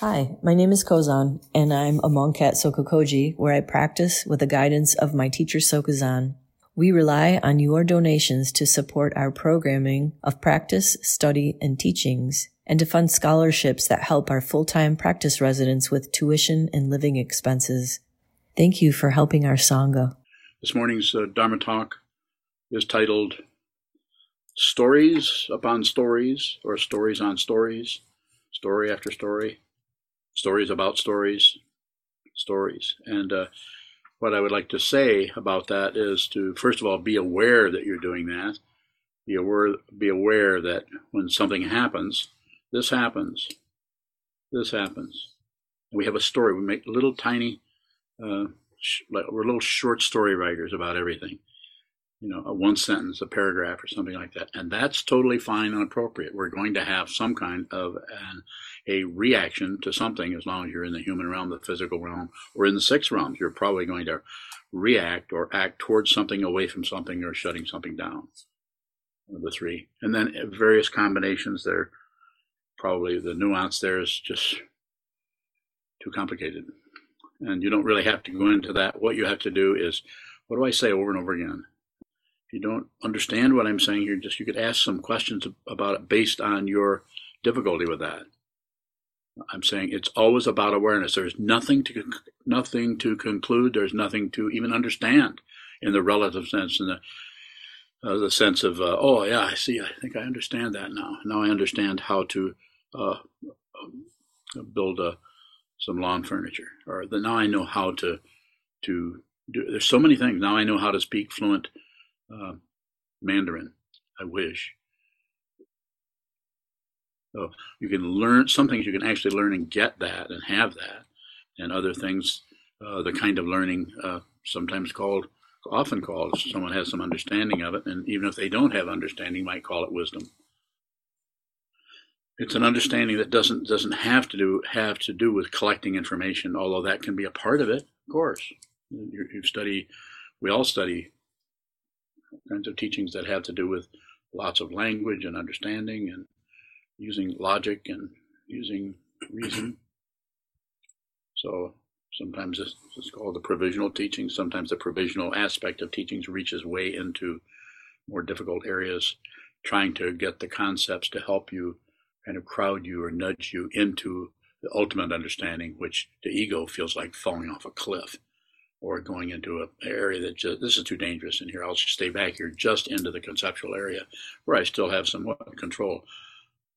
Hi, my name is Kozan, and I'm a monk at Sokukoji, where I practice with the guidance of my teacher Sokuzan. We rely on your donations to support our programming of practice, study, and teachings, and to fund scholarships that help our full-time practice residents with tuition and living expenses. Thank you for helping our Sangha. This morning's uh, Dharma talk is titled Stories Upon Stories, or Stories on Stories, Story After Story stories about stories, stories. And uh, what I would like to say about that is to, first of all, be aware that you're doing that. Be aware, be aware that when something happens, this happens, this happens. We have a story. We make little tiny, uh, sh- we're little short story writers about everything you know, a one sentence, a paragraph, or something like that. And that's totally fine and appropriate. We're going to have some kind of an, a reaction to something as long as you're in the human realm, the physical realm, or in the six realms. You're probably going to react or act towards something, away from something, or shutting something down. The three. And then various combinations there. Probably the nuance there is just too complicated. And you don't really have to go into that. What you have to do is, what do I say over and over again? You don't understand what I'm saying here, just you could ask some questions about it based on your difficulty with that. I'm saying it's always about awareness. There's nothing to nothing to conclude. There's nothing to even understand in the relative sense, in the uh, the sense of uh, oh yeah, I see. I think I understand that now. Now I understand how to uh, build a, some lawn furniture, or the, now I know how to to do. There's so many things now. I know how to speak fluent uh, Mandarin. I wish. So you can learn some things you can actually learn and get that and have that, and other things, uh, the kind of learning uh, sometimes called, often called, someone has some understanding of it, and even if they don't have understanding, might call it wisdom. It's an understanding that doesn't doesn't have to do have to do with collecting information, although that can be a part of it, of course. You, you study, we all study kinds of teachings that have to do with lots of language and understanding and using logic and using reason. So sometimes this is called the provisional teaching. Sometimes the provisional aspect of teachings reaches way into more difficult areas, trying to get the concepts to help you kind of crowd you or nudge you into the ultimate understanding, which the ego feels like falling off a cliff or going into an area that just, this is too dangerous in here. I'll stay back here just into the conceptual area where I still have some control,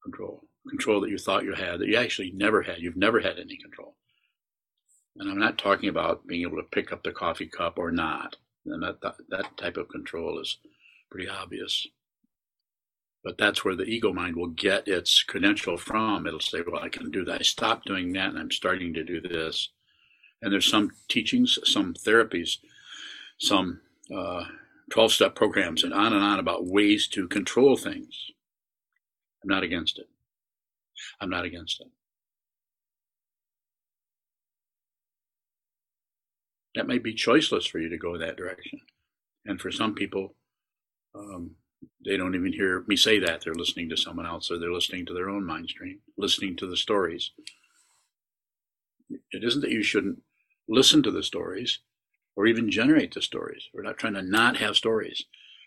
control, control that you thought you had that you actually never had. You've never had any control. And I'm not talking about being able to pick up the coffee cup or not. And that, that, that type of control is pretty obvious. But that's where the ego mind will get its credential from. It'll say, well, I can do that. I stopped doing that and I'm starting to do this and there's some teachings, some therapies, some 12 uh, step programs, and on and on about ways to control things. I'm not against it. I'm not against it. That may be choiceless for you to go that direction. And for some people, um, they don't even hear me say that. They're listening to someone else or they're listening to their own mind stream, listening to the stories. It isn't that you shouldn't listen to the stories or even generate the stories. We're not trying to not have stories.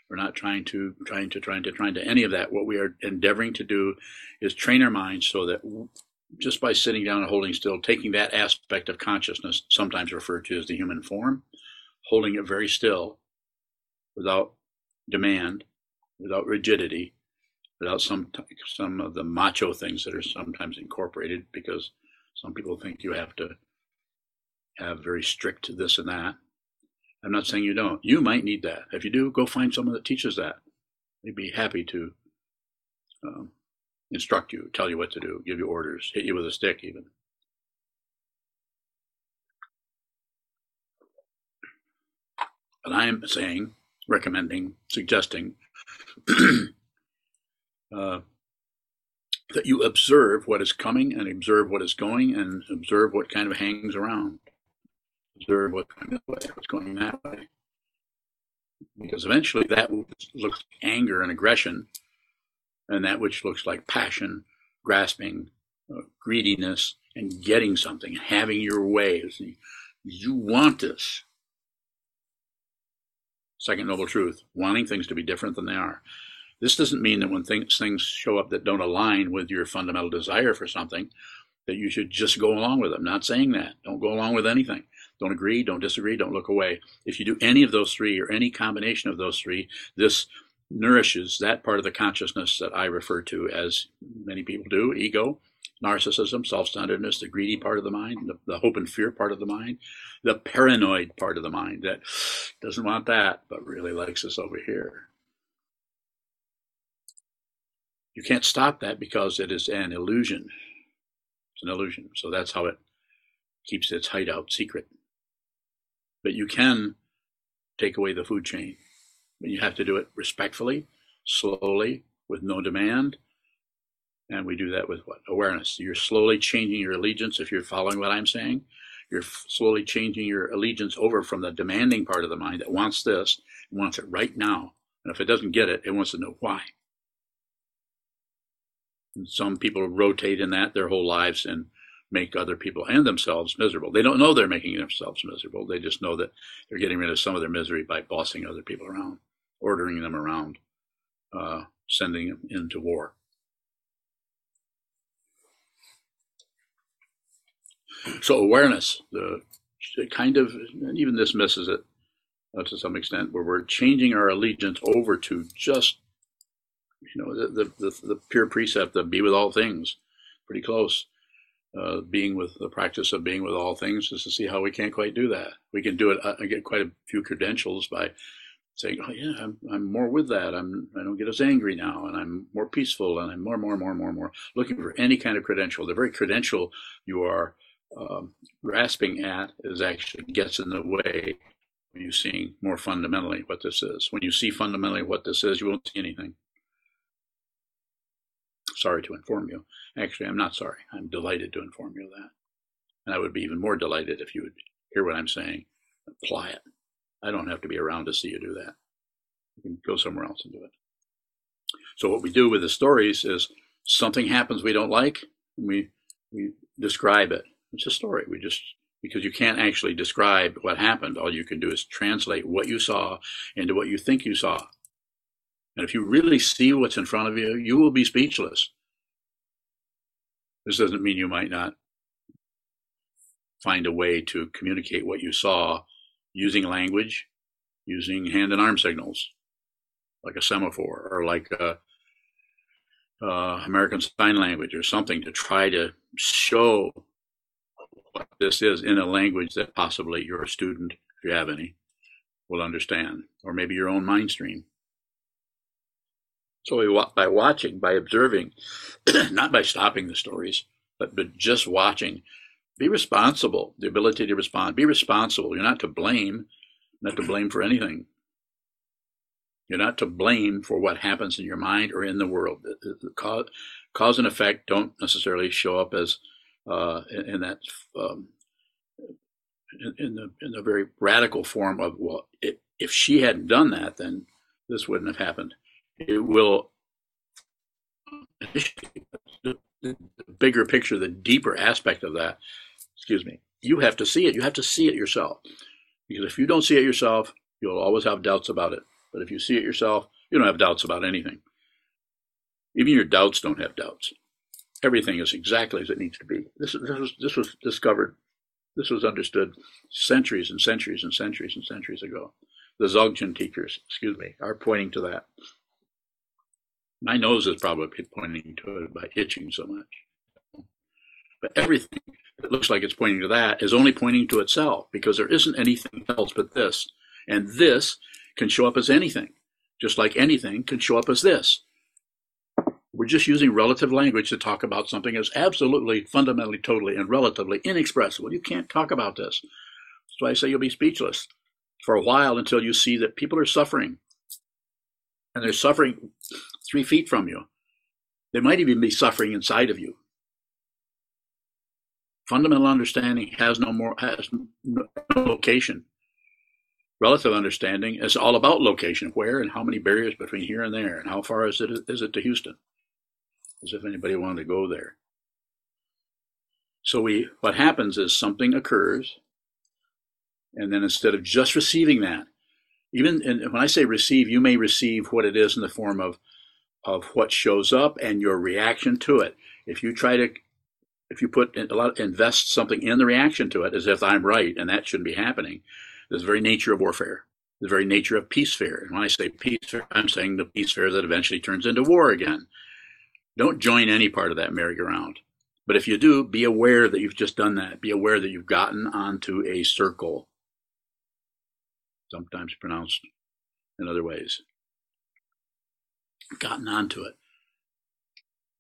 We're not trying to trying to trying to trying to any of that. What we are endeavoring to do is train our minds so that just by sitting down and holding still, taking that aspect of consciousness, sometimes referred to as the human form, holding it very still, without demand, without rigidity, without some some of the macho things that are sometimes incorporated, because some people think you have to have very strict this and that. I'm not saying you don't. You might need that. If you do, go find someone that teaches that. They'd be happy to um, instruct you, tell you what to do, give you orders, hit you with a stick, even. But I am saying, recommending, suggesting uh, that you observe what is coming and observe what is going and observe what kind of hangs around observe what what's going that way. Because eventually that looks like anger and aggression, and that which looks like passion, grasping, uh, greediness, and getting something, having your way. You want this. Second noble truth, wanting things to be different than they are. This doesn't mean that when things, things show up that don't align with your fundamental desire for something, that you should just go along with them. Not saying that. Don't go along with anything. Don't agree, don't disagree, don't look away. If you do any of those three or any combination of those three, this nourishes that part of the consciousness that I refer to as many people do ego, narcissism, self centeredness, the greedy part of the mind, the, the, hope and fear part of the mind, the paranoid part of the mind that doesn't want that but really likes us over here. You can't stop that because it is an illusion. It's an illusion. So that's how it keeps its hideout secret. But you can take away the food chain. But you have to do it respectfully, slowly, with no demand. And we do that with what? Awareness. You're slowly changing your allegiance if you're following what I'm saying. You're slowly changing your allegiance over from the demanding part of the mind that wants this, wants it right now. And if it doesn't get it, it wants to know why. And some people rotate in that their whole lives and make other people and themselves miserable. They don't know they're making themselves miserable. They just know that they're getting rid of some of their misery by bossing other people around, ordering them around, uh, sending them into war. So awareness, the kind of, even this misses it uh, to some extent, where we're changing our allegiance over to just you know, the, the, the, pure precept of be with all things, pretty close. Uh, being with the practice of being with all things is to see how we can't quite do that. We can do it. I uh, get quite a few credentials by saying, "Oh yeah, I'm, I'm more with that. I'm I don't get as angry now, and I'm more peaceful, and I'm more, more, more, more, more." Looking for any kind of credential. The very credential you are um, grasping at is actually gets in the way when you see more fundamentally what this is. When you see fundamentally what this is, you won't see anything sorry to inform you. Actually, I'm not sorry. I'm delighted to inform you of that. And I would be even more delighted if you would hear what I'm saying, apply it. I don't have to be around to see you do that. You can go somewhere else and do it. So what we do with the stories is something happens we don't like, and we we describe it. It's a story. We just because you can't actually describe what happened. All you can do is translate what you saw into what you think you saw. And if you really see what's in front of you, you will be speechless. This doesn't mean you might not find a way to communicate what you saw using language, using hand and arm signals, like a semaphore or like a, uh, American Sign Language or something to try to show what this is in a language that possibly your student, if you have any, will understand, or maybe your own mind stream. So by watching, by observing, not by stopping the stories, but, but just watching, be responsible. The ability to respond. Be responsible. You're not to blame, not to blame for anything. You're not to blame for what happens in your mind or in the world. The, the cause, cause, and effect don't necessarily show up as uh, in, in, that um, in, in, the in the very radical form of well, it, if she hadn't done that, then this wouldn't have happened it will the, bigger picture, the deeper aspect of that, excuse me, you have to see it. You have to see it yourself. Because if you don't see it yourself, you'll always have doubts about it. But if you see it yourself, you don't have doubts about anything. Even your doubts don't have doubts. Everything is exactly as it needs to be. This, this, was, this was discovered, this was understood centuries and centuries and centuries and centuries ago. The Dzogchen teachers, excuse me, are pointing to that. My nose is probably pointing to it by itching so much. But everything that looks like it's pointing to that is only pointing to itself because there isn't anything else but this. And this can show up as anything, just like anything can show up as this. We're just using relative language to talk about something as absolutely, fundamentally, totally, and relatively inexpressible. You can't talk about this. That's why I say you'll be speechless for a while until you see that people are suffering. And they're suffering three feet from you. They might even be suffering inside of you. Fundamental understanding has no more has no location. Relative understanding is all about location, where and how many barriers between here and there, and how far is it is it to Houston? As if anybody wanted to go there. So we, what happens is something occurs, and then instead of just receiving that, even when I say receive, you may receive what it is in the form of of what shows up and your reaction to it. If you try to, if you put a lot, invest something in the reaction to it as if I'm right and that shouldn't be happening, the very nature of warfare, the very nature of peace fear. And when I say peace fear, I'm saying the peace fear that eventually turns into war again. Don't join any part of that merry-go-round. But if you do, be aware that you've just done that. Be aware that you've gotten onto a circle sometimes pronounced in other ways. Gotten onto it.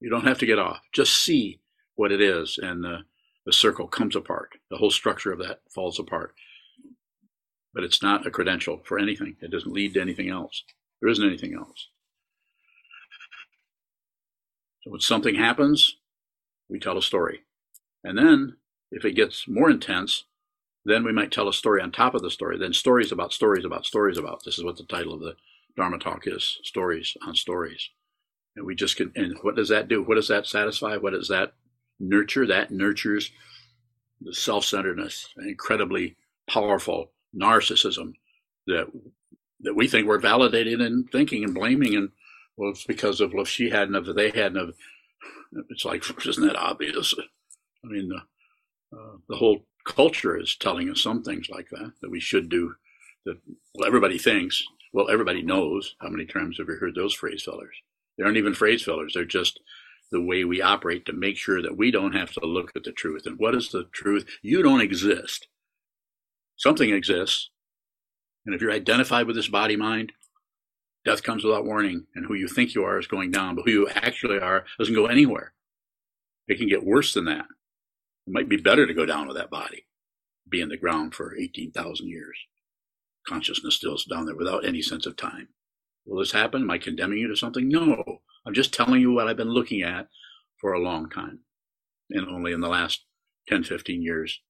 You don't have to get off. Just see what it is, and the, the circle comes apart. The whole structure of that falls apart. But it's not a credential for anything. It doesn't lead to anything else. There isn't anything else. So when something happens, we tell a story. And then, if it gets more intense, then we might tell a story on top of the story. Then stories about stories about stories about. This is what the title of the Dharma talk is: stories on stories. And we just can. And what does that do? What does that satisfy? What does that nurture? That nurtures the self-centeredness, incredibly powerful narcissism that that we think we're validated in thinking and blaming and well, it's because of what she had and of they had and of. It's like isn't that obvious? I mean, the uh, the whole culture is telling us some things like that that we should do. That well, everybody thinks. Well, everybody knows. How many times have you heard those phrase fillers? They aren't even phrase fillers. They're just the way we operate to make sure that we don't have to look at the truth. And what is the truth? You don't exist. Something exists. And if you're identified with this body mind, death comes without warning. And who you think you are is going down, but who you actually are doesn't go anywhere. It can get worse than that. It might be better to go down with that body, be in the ground for 18,000 years. Consciousness still is down there without any sense of time. Will this happen? Am I condemning you to something? No. I'm just telling you what I've been looking at for a long time. And only in the last 10, 15 years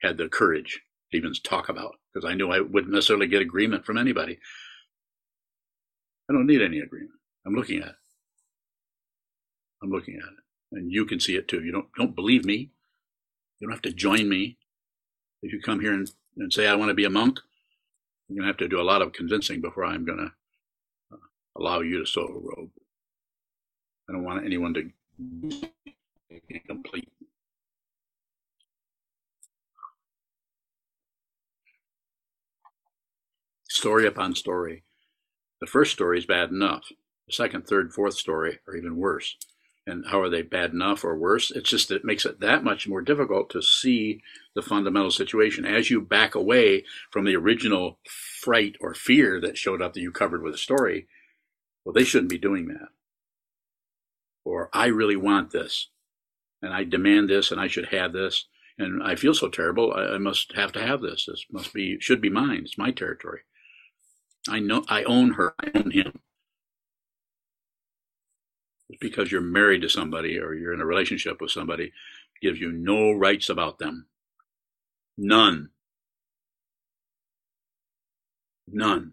had the courage to even talk about because I knew I wouldn't necessarily get agreement from anybody. I don't need any agreement. I'm looking at it. I'm looking at it. And you can see it too. You don't don't believe me. You don't have to join me. If you come here and, and say, I want to be a monk, you're going to have to do a lot of convincing before I'm going to uh, allow you to sew a robe. I don't want anyone to complete. Story upon story. The first story is bad enough. The second, third, fourth story are even worse and how are they bad enough or worse? It's just that it makes it that much more difficult to see the fundamental situation as you back away from the original fright or fear that showed up that you covered with a story. Well, they shouldn't be doing that. Or I really want this and I demand this and I should have this and I feel so terrible. I, I must have to have this. This must be, should be mine. It's my territory. I know I own her. I own him because you're married to somebody or you're in a relationship with somebody gives you no rights about them. None. None.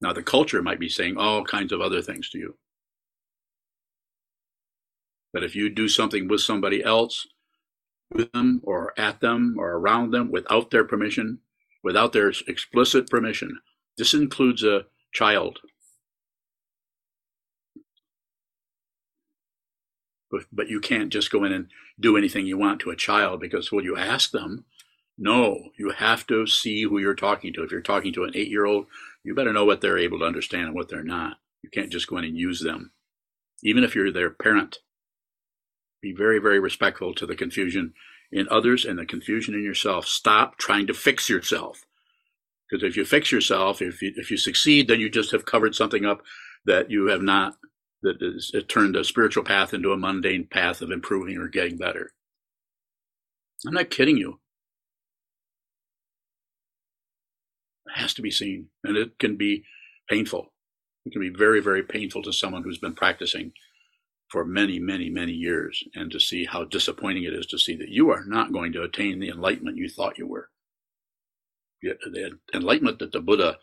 Now, the culture might be saying all kinds of other things to you. But if you do something with somebody else, with them or at them or around them without their permission, without their explicit permission, this includes a child but, you can't just go in and do anything you want to a child because will you ask them? No, you have to see who you're talking to. If you're talking to an eight year old, you better know what they're able to understand and what they're not. You can't just go in and use them. Even if you're their parent, be very, very respectful to the confusion in others and the confusion in yourself. Stop trying to fix yourself. Because if you fix yourself, if you, if you succeed, then you just have covered something up that you have not that is, it turned a spiritual path into a mundane path of improving or getting better. I'm not kidding you. It has to be seen, and it can be painful. It can be very, very painful to someone who's been practicing for many, many, many years, and to see how disappointing it is to see that you are not going to attain the enlightenment you thought you were. The enlightenment that the Buddha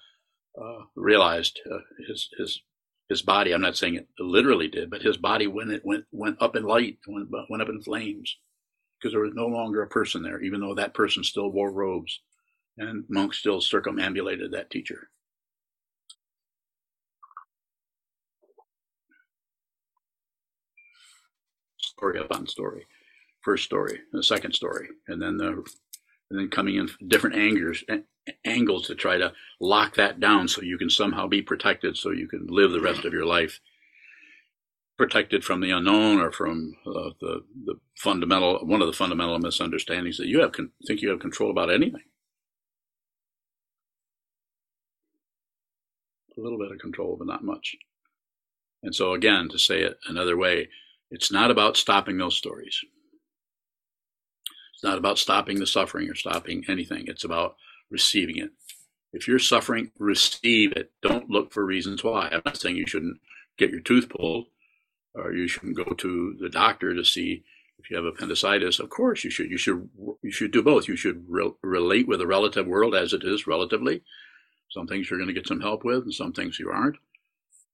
uh, realized, uh, his his his body, I'm not saying it literally did, but his body when it went went up in light, went, went up in flames. because there was no longer a person there, even though that person still wore robes and monks still circumambulated that teacher. Story upon story. First story, the second story, and then the and then coming in different angles angles to try to lock that down so you can somehow be protected so you can live the rest of your life protected from the unknown or from uh, the the fundamental one of the fundamental misunderstandings that you have con- think you have control about anything. A little bit of control, but not much. And so again, to say it another way, it's not about stopping those stories. It's not about stopping the suffering or stopping anything. It's about receiving it. If you're suffering, receive it. Don't look for reasons why. I'm not saying you shouldn't get your tooth pulled or you shouldn't go to the doctor to see if you have appendicitis. Of course, you should. You should. You should do both. You should re- relate with the relative world as it is relatively. Some things you're going to get some help with, and some things you aren't.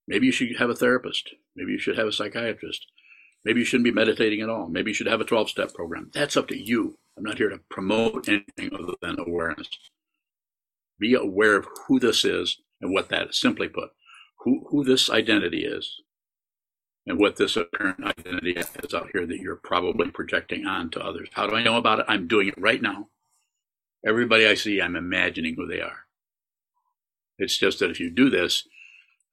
Maybe you should have a therapist. Maybe you should have a psychiatrist. Maybe you shouldn't be meditating at all. Maybe you should have a 12 step program. That's up to you. I'm not here to promote anything other than awareness. Be aware of who this is and what that is. Simply put, who, who this identity is and what this apparent identity is out here that you're probably projecting on to others. How do I know about it? I'm doing it right now. Everybody I see, I'm imagining who they are. It's just that if you do this,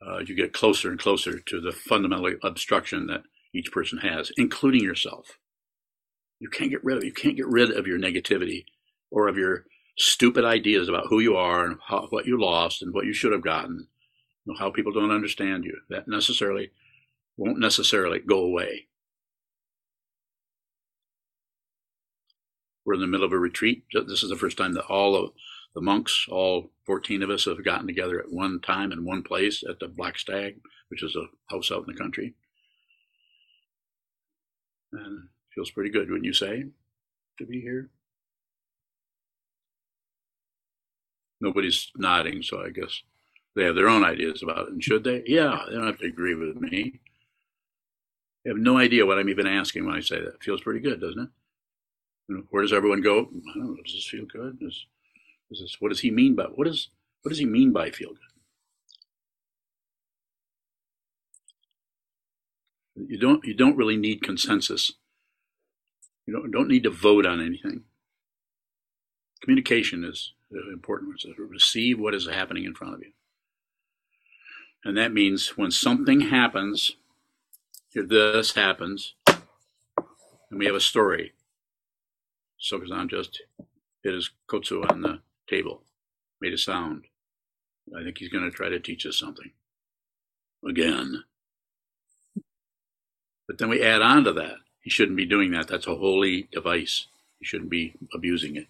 uh, you get closer and closer to the fundamental obstruction that each person has, including yourself. You can't get rid of you can't get rid of your negativity or of your stupid ideas about who you are and how, what you lost and what you should have gotten. You know, how people don't understand you. That necessarily won't necessarily go away. We're in the middle of a retreat. This is the first time that all of the monks, all 14 of us, have gotten together at one time in one place at the Black Stag, which is a house out in the country. And feels pretty good, wouldn't you say, to be here? Nobody's nodding, so I guess they have their own ideas about it. And should they? Yeah, they don't have to agree with me. I have no idea what I'm even asking when I say that. It feels pretty good, doesn't it? Where does everyone go? I don't know. Does this feel good? This, what does he mean by what is what does he mean by feel good? You don't you don't really need consensus. You don't don't need to vote on anything. Communication is important. To receive what is happening in front of you, and that means when something happens if this happens, and we have a story, Sokuzan just hit his kotsu on the table, made a sound. I think he's going to try to teach us something again. But then we add on to that. He shouldn't be doing that. That's a holy device. He shouldn't be abusing it.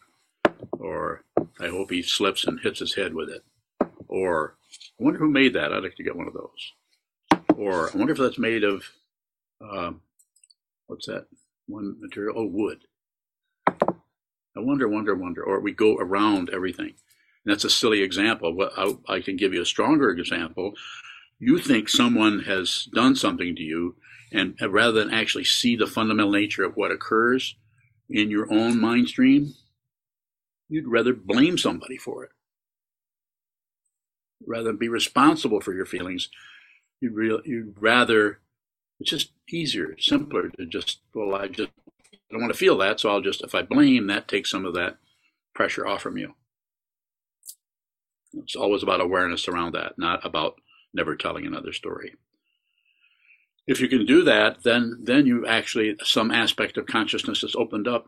Or I hope he slips and hits his head with it. Or I wonder who made that. I'd like to get one of those. Or I wonder if that's made of uh, what's that one material? Oh, wood. I wonder, wonder, wonder. Or we go around everything. And that's a silly example. I, I can give you a stronger example. You think someone has done something to you, and rather than actually see the fundamental nature of what occurs in your own mind stream, you'd rather blame somebody for it. Rather than be responsible for your feelings, you'd, re- you'd rather it's just easier, simpler to just, well, I just I don't want to feel that, so I'll just, if I blame, that takes some of that pressure off from you. It's always about awareness around that, not about never telling another story. If you can do that, then then you actually some aspect of consciousness is opened up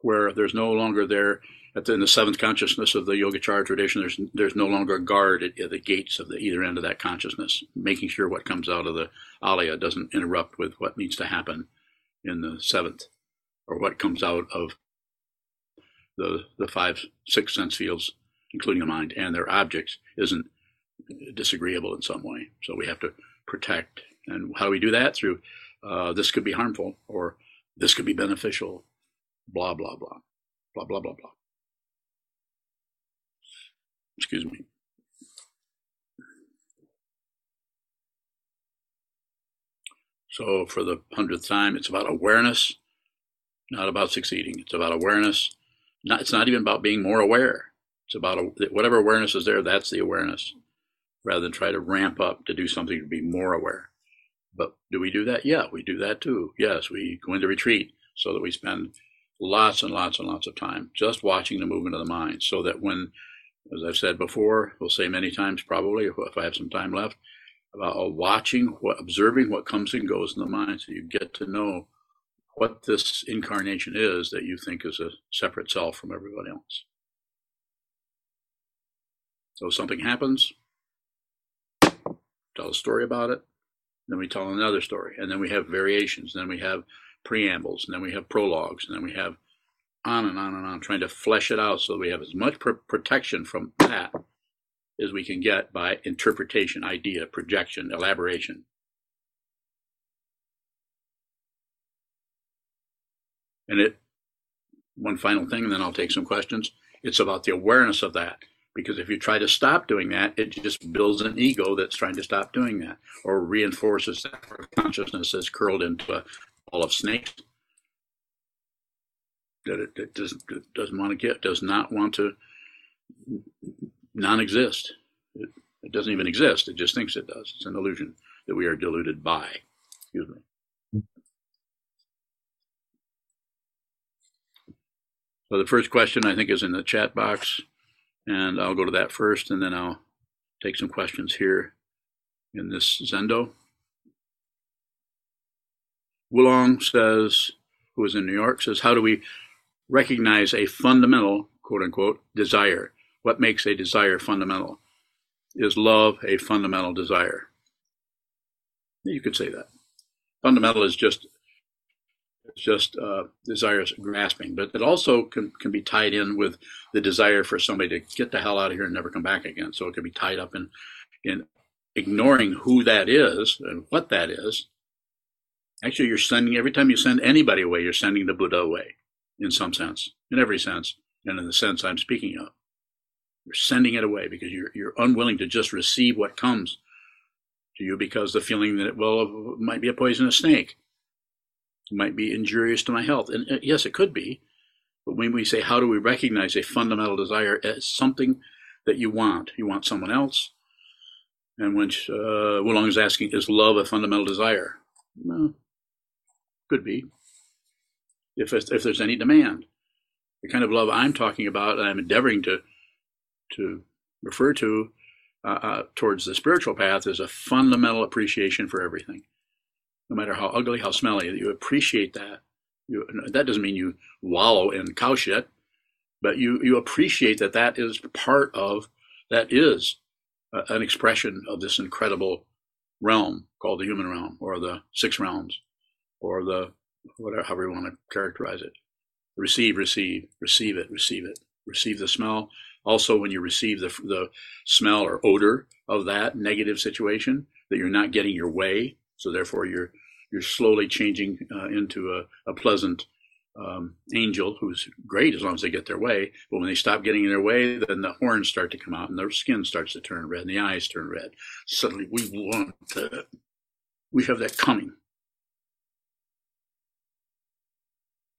where there's no longer there the, in the seventh consciousness of the Yogacara tradition, there's there's no longer a guard at, at, the gates of the either end of that consciousness, making sure what comes out of the alaya doesn't interrupt with what needs to happen in the seventh, or what comes out of the the five six sense fields, including the mind and their objects, isn't disagreeable in some way. So we have to protect. And how do we do that? Through uh, this could be harmful, or this could be beneficial, blah blah blah, blah blah blah blah. Excuse me. So, for the hundredth time, it's about awareness not about succeeding. It's about awareness. Not, it's not even about being more aware. It's about a, whatever awareness is there, that's the awareness, rather than try to ramp up to do something to be more aware. But do we do that? Yeah, we do that too. Yes, we go into retreat so that we spend lots and lots and lots of time just watching the movement of the mind so that when, as I've said before, we'll say many times probably, if I have some time left, about uh, watching, what, observing what comes and goes in the mind so you get to know what this incarnation is that you think is a separate self from everybody else. So something happens, tell a story about it, then we tell another story, and then we have variations, then we have preambles, and then we have prologues, and then we have on and on and on, trying to flesh it out so we have as much pr- protection from that as we can get by interpretation, idea, projection, elaboration. And it, one final thing, and then I'll take some questions. It's about the awareness of that. Because if you try to stop doing that, it just builds an ego that's trying to stop doing that or reinforces that consciousness that's curled into a ball of snakes that it, it does, it doesn't want to get, does not want to non exist. It, it doesn't even exist. It just thinks it does. It's an illusion that we are deluded by. Excuse me. So the first question I think is in the chat box, and I'll go to that first, and then I'll take some questions here in this Zendo. Wulong says, who is in New York, says, How do we recognize a fundamental, quote unquote, desire? What makes a desire fundamental? Is love a fundamental desire? You could say that. Fundamental is just it's just uh, desires grasping, but it also can, can be tied in with the desire for somebody to get the hell out of here and never come back again. So it can be tied up in in ignoring who that is and what that is. Actually, you're sending every time you send anybody away, you're sending the Buddha away, in some sense, in every sense, and in the sense I'm speaking of. You're sending it away because you're you're unwilling to just receive what comes to you because the feeling that it well it might be a poisonous snake might be injurious to my health. And uh, yes, it could be. But when we say, how do we recognize a fundamental desire as something that you want? You want someone else. And when uh, Wulong is asking, is love a fundamental desire? Well, could be. If, if there's any demand. The kind of love I'm talking about, and I'm endeavoring to, to refer to uh, uh, towards the spiritual path, is a fundamental appreciation for everything no matter how ugly, how smelly, you appreciate that. You, that doesn't mean you wallow in cow shit, but you, you appreciate that that is part of, that is uh, an expression of this incredible realm called the human realm or the six realms or the whatever, however you want to characterize it. Receive, receive, receive it, receive it, receive the smell. Also, when you receive the, the smell or odor of that negative situation, that you're not getting your way, so therefore, you're you're slowly changing uh, into a, a pleasant um, angel who's great as long as they get their way. But when they stop getting in their way, then the horns start to come out and their skin starts to turn red and the eyes turn red. Suddenly, we want that. We have that coming.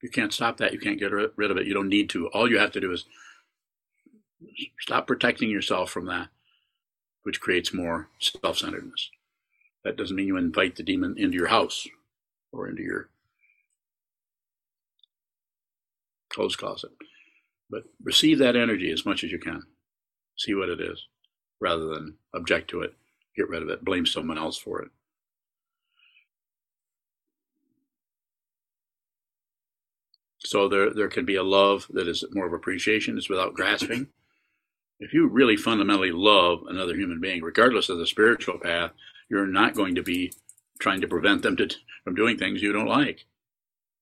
You can't stop that. You can't get rid of it. You don't need to. All you have to do is stop protecting yourself from that, which creates more self centeredness. That doesn't mean you invite the demon into your house or into your clothes closet. But receive that energy as much as you can. See what it is rather than object to it, get rid of it, blame someone else for it. So there, there can be a love that is more of appreciation, it's without grasping. If you really fundamentally love another human being, regardless of the spiritual path, you're not going to be trying to prevent them to, from doing things you don't like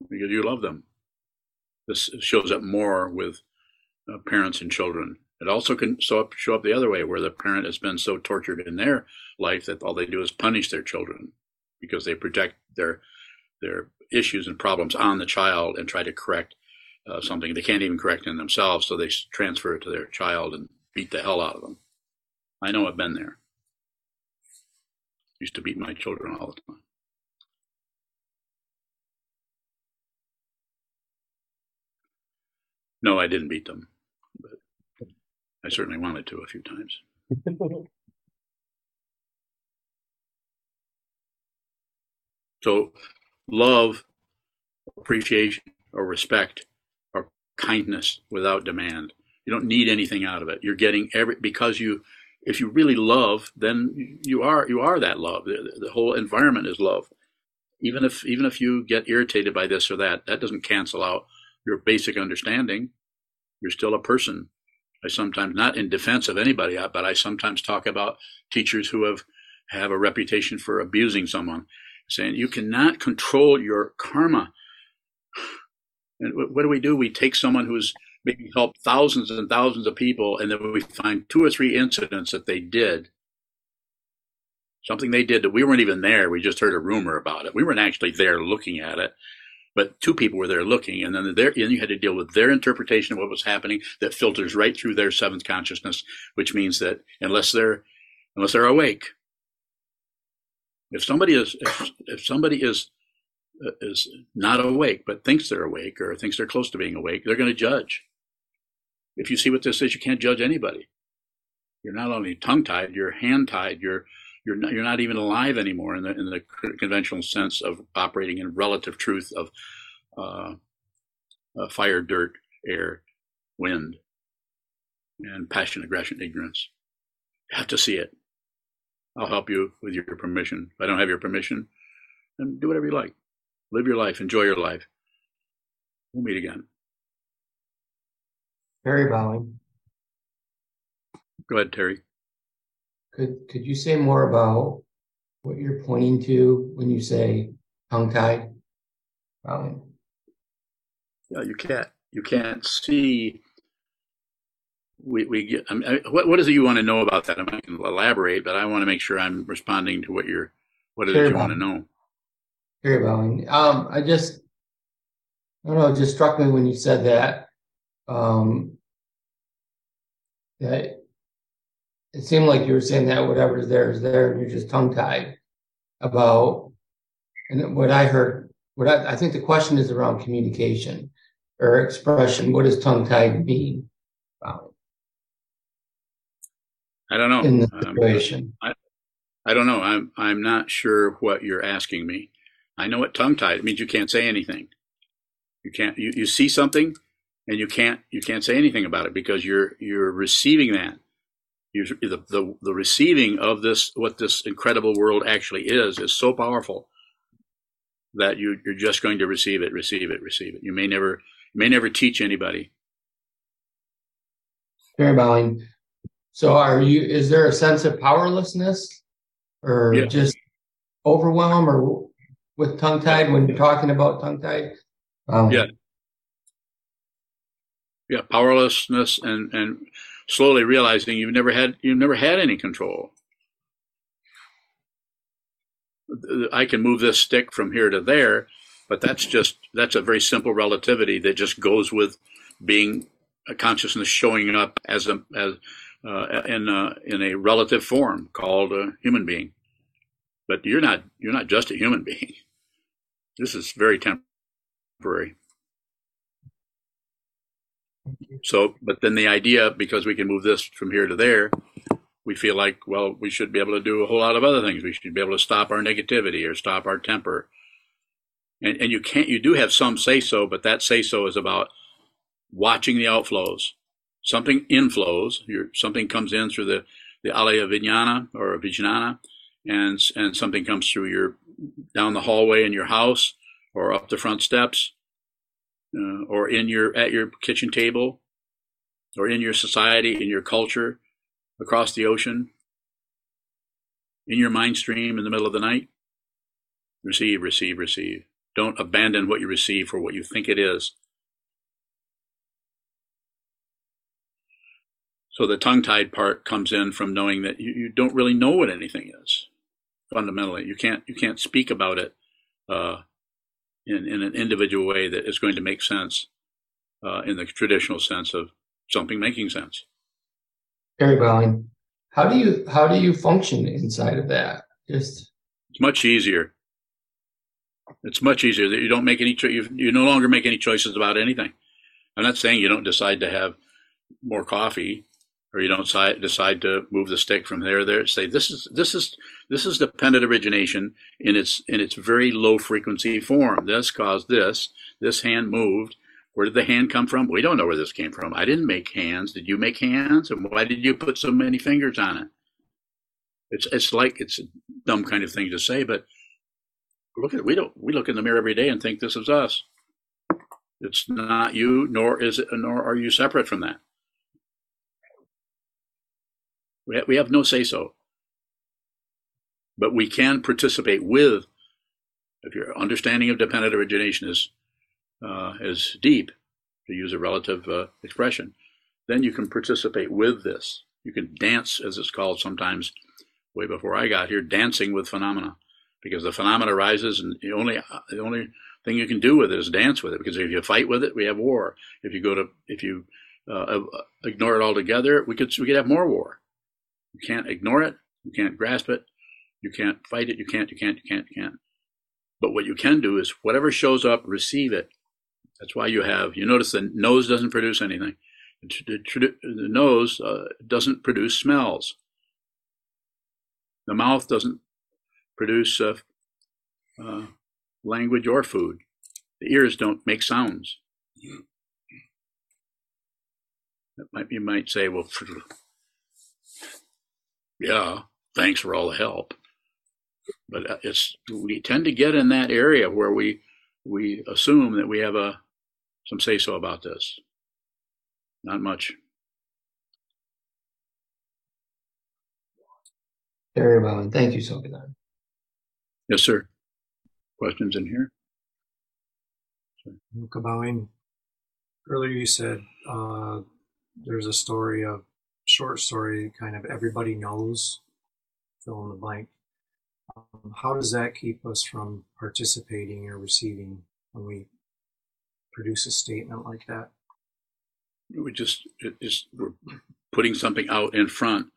because you love them. This shows up more with uh, parents and children. It also can show up, show up the other way, where the parent has been so tortured in their life that all they do is punish their children because they project their their issues and problems on the child and try to correct uh, something they can't even correct in themselves, so they transfer it to their child and beat the hell out of them. I know I've been there used to beat my children all the time. No, I didn't beat them, but I certainly wanted to a few times. so, love, appreciation, or respect, or kindness without demand. You don't need anything out of it. You're getting every because you, if you really love, then you are you are that love. The, the whole environment is love. Even if even if you get irritated by this or that, that doesn't cancel out your basic understanding. You're still a person. I sometimes not in defense of anybody, uh, but I sometimes talk about teachers who have have a reputation for abusing someone, saying you cannot control your karma. And what do we do? We take someone who's maybe helped thousands and thousands of people, and then we find two or three incidents that they did something they did that we weren't even there. We just heard a rumor about it. We weren't actually there looking at it, but two people were there looking, and then there, and you had to deal with their interpretation of what was happening that filters right through their seventh consciousness, which means that unless they're unless they're awake, if somebody is if, if somebody is uh, is not awake but thinks they're awake or thinks they're close to being awake, they're going to judge. If you see what this is, you can't judge anybody. You're not only tongue tied, you're hand tied, you're you're not, you're not even alive anymore in the in the conventional sense of operating in relative truth of uh, uh, fire, dirt, air, wind, and passion, aggression, ignorance. You have to see it. I'll help you with your permission. If I don't have your permission, then do whatever you like. Live your life. Enjoy your life. We'll meet again. Terry Bowling. Go ahead, Terry. Could could you say more about what you're pointing to when you say tongue tied? Yeah, you can't you can't see. We we get. I mean, what what is it you want to know about that? I can elaborate, but I want to make sure I'm responding to what you're what it is you want to know. Very well. Um, I just I don't know. It just struck me when you said that. Um, that it seemed like you were saying that whatever's there is there, and you're just tongue tied about. And what I heard, what I, I think the question is around communication or expression. What does tongue tied mean? I don't know. In the situation, um, I, I don't know. I'm I'm not sure what you're asking me. I know what tongue tied means. You can't say anything. You can't. You, you see something, and you can't you can't say anything about it because you're you're receiving that you, the, the, the receiving of this, what this incredible world actually is, is so powerful that you, you're just going to receive it, receive it, receive it. You may never, you may never teach anybody. Very bowing. So are you, is there a sense of powerlessness or yeah. just overwhelm or with tongue tied when you're talking about tongue tied? Um, yeah. Yeah. Powerlessness and, and, slowly realizing you've never had you've never had any control. I can move this stick from here to there, but that's just that's a very simple relativity that just goes with being a consciousness showing up as a as uh, in a, in a relative form called a human being. But you're not you're not just a human being. This is very temporary. So, but then the idea, because we can move this from here to there, we feel like, well, we should be able to do a whole lot of other things. We should be able to stop our negativity or stop our temper. And, and you can't, you do have some say so, but that say so is about watching the outflows. Something inflows, your, something comes in through the, the alaya vijnana or vijnana, and, and something comes through your, down the hallway in your house or up the front steps uh, or in your at your kitchen table or in your society in your culture across the ocean in your mind stream in the middle of the night? Receive receive receive. Don't abandon what you receive for what you think it is. So the tongue-tied part comes in from knowing that you, you don't really know what anything is fundamentally. You can't you can't speak about it uh, in, in an individual way that is going to make sense uh, in the traditional sense of something making sense. Very well. How do you how do you function inside of that? Just it's much easier. It's much easier that you don't make any cho- you, you no longer make any choices about anything. I'm not saying you don't decide to have more coffee or you don't decide to move the stick from there there say this is this is this is dependent origination in its in its very low frequency form. This caused this this hand moved. Where did the hand come from? We don't know where this came from. I didn't make hands. Did you make hands? And why did you put so many fingers on it? It's it's like it's a dumb kind of thing to say but look at we don't we look in the mirror every day and think this is us. It's not you nor is it nor are you separate from that we have, no say so. But we can participate with, if your understanding of dependent origination is, uh, is deep, to use a relative uh, expression, then you can participate with this. You can dance, as it's called sometimes, way before I got here, dancing with phenomena, because the phenomena arises, and the only the only thing you can do with it is dance with it. Because if you fight with it, we have war. If you go to if you uh, ignore it altogether, we could we could have more war. You can't ignore it. You can't grasp it. You can't fight it. You can't, you can't, you can't, you can't. But what you can do is whatever shows up, receive it. That's why you have, you notice the nose doesn't produce anything. The, the nose uh, doesn't produce smells. The mouth doesn't produce uh, uh, language or food. The ears don't make sounds. Might, you might say, well, yeah, thanks for all the help. But uh, it's we tend to get in that area where we we assume that we have a some say so about this. Not much. Very well, and thank you, Sokuzan. Yes, sir. Questions in here? Kabowing. Earlier, you said uh, there's a story of short story kind of everybody knows, fill in the blank. Um, how does that keep us from participating or receiving when we produce a statement like that? We just just we're putting something out in front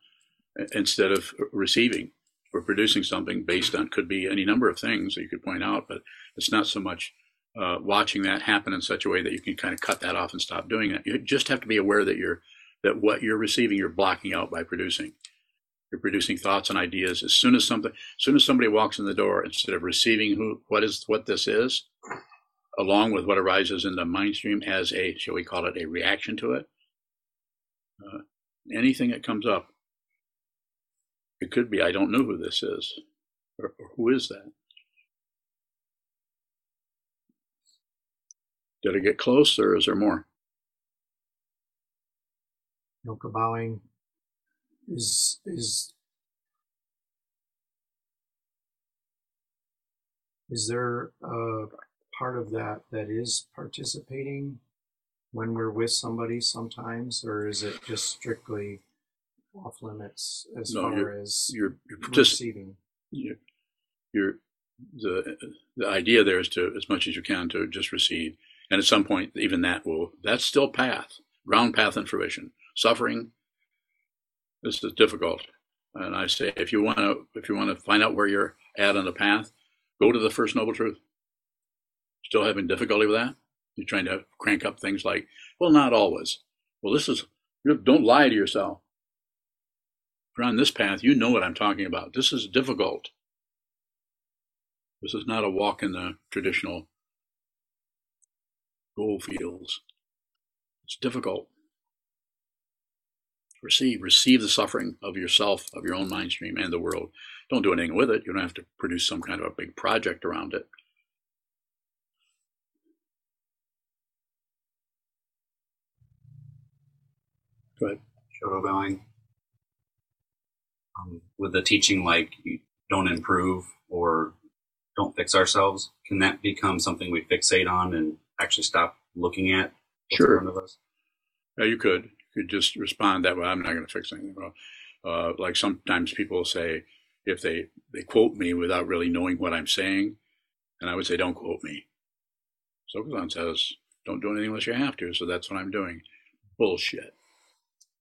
instead of receiving. We're producing something based on could be any number of things that you could point out, but it's not so much uh, watching that happen in such a way that you can kind of cut that off and stop doing it. You just have to be aware that you're that what you're receiving, you're blocking out by producing. You're producing thoughts and ideas. As soon as something, as soon as somebody walks in the door, instead of receiving who, what is, what this is, along with what arises in the mind stream as a, shall we call it, a reaction to it, uh, anything that comes up, it could be, I don't know who this is, or, or who is that? Did I get close, or is there more? Yoka bowing is is is there a part of that that is participating when we're with somebody sometimes or is it just strictly off limits as no, far you're, as you're, you're receiving? you're, you're the the idea there is to as much as you can to just receive. And at some point even that will that's still path ground path and fruition suffering. This is difficult. And I say, if you want to, if you want to find out where you're at on the path, go to the first noble truth. Still having difficulty with that? You're trying to crank up things like, well, not always. Well, this is, don't lie to yourself. If you're on this path, you know what I'm talking about. This is difficult. This is not a walk in the traditional goal fields. It's difficult receive receive the suffering of yourself of your own mind stream and the world. Don't do anything with it. You don't have to produce some kind of a big project around it. Go ahead. Shoto going um, with the teaching like you don't improve or don't fix ourselves can that become something we fixate on and actually stop looking at sure. in front of us? Yeah you could could just respond that way. I'm not going to fix anything. Well, uh, like sometimes people say, if they, they quote me without really knowing what I'm saying, and I would say, don't quote me. Sokuzan says, don't do anything unless you have to. So that's what I'm doing. Bullshit.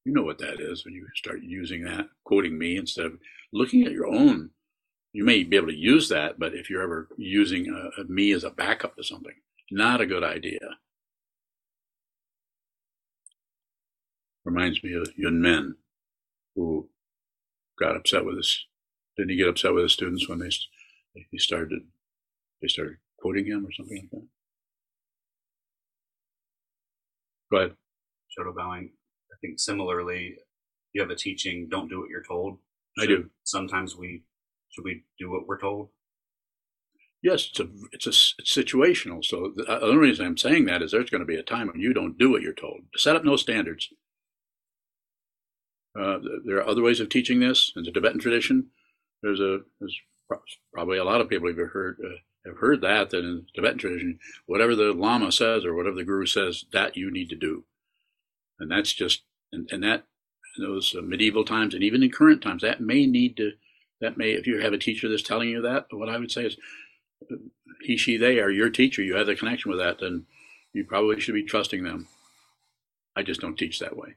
You know what that is when you start using that, quoting me instead of looking at your own. You may be able to use that, but if you're ever using a, a me as a backup to something, not a good idea. Reminds me of Yun Men, who got upset with us. Didn't he get upset with his students when they he started they started quoting him or something like that? Go ahead. Shodo bowing. I think similarly, you have a teaching, don't do what you're told. I do. Sometimes we, should we do what we're told? Yes, it's a, it's a, it's situational. So the, uh, the only reason I'm saying that is there's going to be a time when you don't do what you're told. Set up no standards. Uh, there are other ways of teaching this in the Tibetan tradition. There's a there's probably a lot of people have heard uh, have heard that that in Tibetan tradition, whatever the Lama says or whatever the Guru says, that you need to do, and that's just and, and that in those uh, medieval times and even in current times that may need to that may if you have a teacher that's telling you that what I would say is he she they are your teacher you have the connection with that then you probably should be trusting them. I just don't teach that way.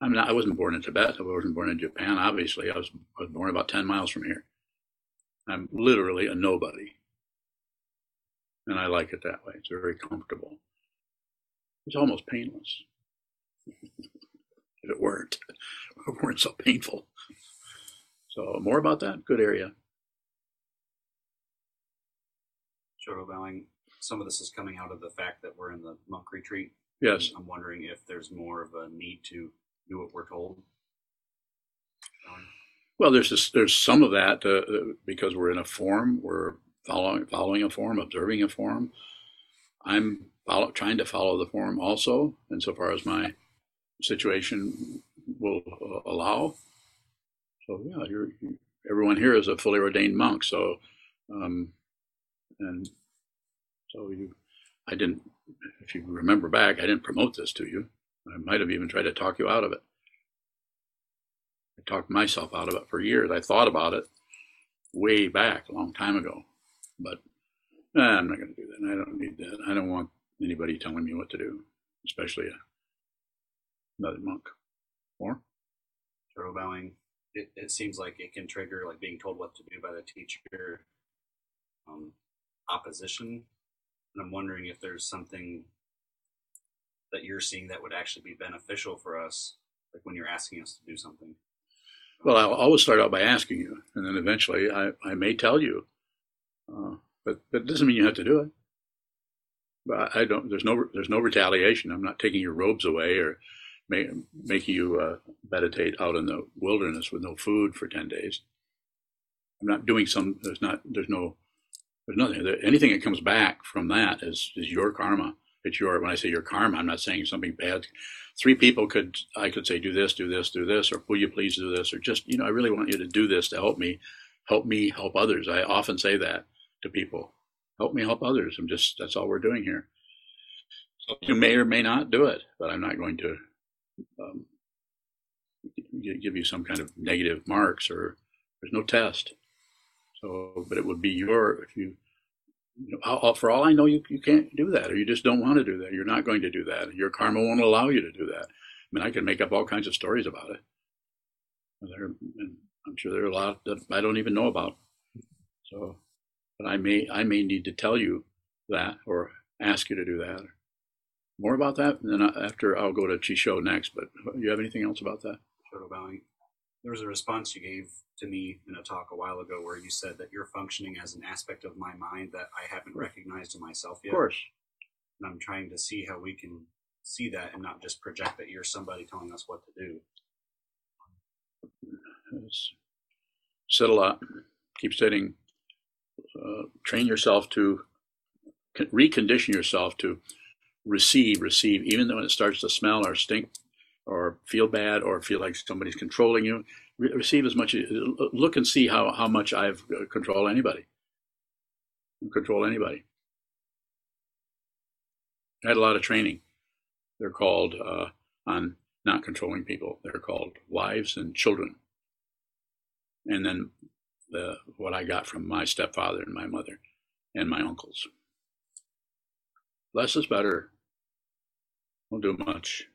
I'm not. I wasn't born in Tibet. I wasn't born in Japan. Obviously, I was, I was born about ten miles from here. I'm literally a nobody. And I like it that way. It's very comfortable. It's almost painless. if it weren't, if it weren't so painful. So more about that. Good area. Shodo bowing. Some of this is coming out of the fact that we're in the monk retreat. Yes. I'm wondering if there's more of a need to do what we're told. Well, there's this, there's some of that uh, because we're in a form. We're following following a form, observing a form. I'm follow, trying to follow the form also, insofar as my situation will uh, allow. So yeah, you're, everyone here is a fully ordained monk. So, um, and so you, I didn't. If you remember back, I didn't promote this to you. I might have even tried to talk you out of it. I talked myself out of it for years. I thought about it way back, a long time ago. But nah, I'm not going to do that. I don't need that. I don't want anybody telling me what to do, especially a, another monk. Or? Shodo bowing. It, it seems like it can trigger like being told what to do by the teacher, um, opposition. And I'm wondering if there's something that you're seeing that would actually be beneficial for us, like when you're asking us to do something? Well, I'll always start out by asking you, and then eventually I, I may tell you. Uh, but that doesn't mean you have to do it. But I don't. There's no. There's no retaliation. I'm not taking your robes away or making you uh, meditate out in the wilderness with no food for ten days. I'm not doing some. There's not. There's no. There's nothing. Anything that comes back from that is is your karma it's your when I say your karma, I'm not saying something bad. Three people could I could say do this, do this, do this, or will you please do this, or just you know I really want you to do this to help me, help me help others. I often say that to people, help me help others. I'm just that's all we're doing here. So you may or may not do it, but I'm not going to um, give you some kind of negative marks or there's no test. So, but it would be your if you for all I know, you, you can't do that, or you just don't want to do that. You're not going to do that. Your karma won't allow you to do that. I mean, I can make up all kinds of stories about it. There, I'm sure there are a lot that I don't even know about. So, but I may I may need to tell you that or ask you to do that. More about that, and then uh, after I'll go to Chisho next. But you have anything else about that? Shodo bowing. There was a response you gave to me in a talk a while ago where you said that you're functioning as an aspect of my mind that I haven't recognized in myself yet. Of course. And I'm trying to see how we can see that and not just project that you're somebody telling us what to do. It's, sit a lot, keep sitting, uh, train yourself to recondition yourself to receive, receive, even though it starts to smell or stink or feel bad or feel like somebody's controlling you. Re- receive as much. Look and see how how much I've uh, control anybody. Control anybody. I had a lot of training. They're called uh, on not controlling people. They're called wives and children. And then the what I got from my stepfather and my mother and my uncles. Less is better. Don't do much.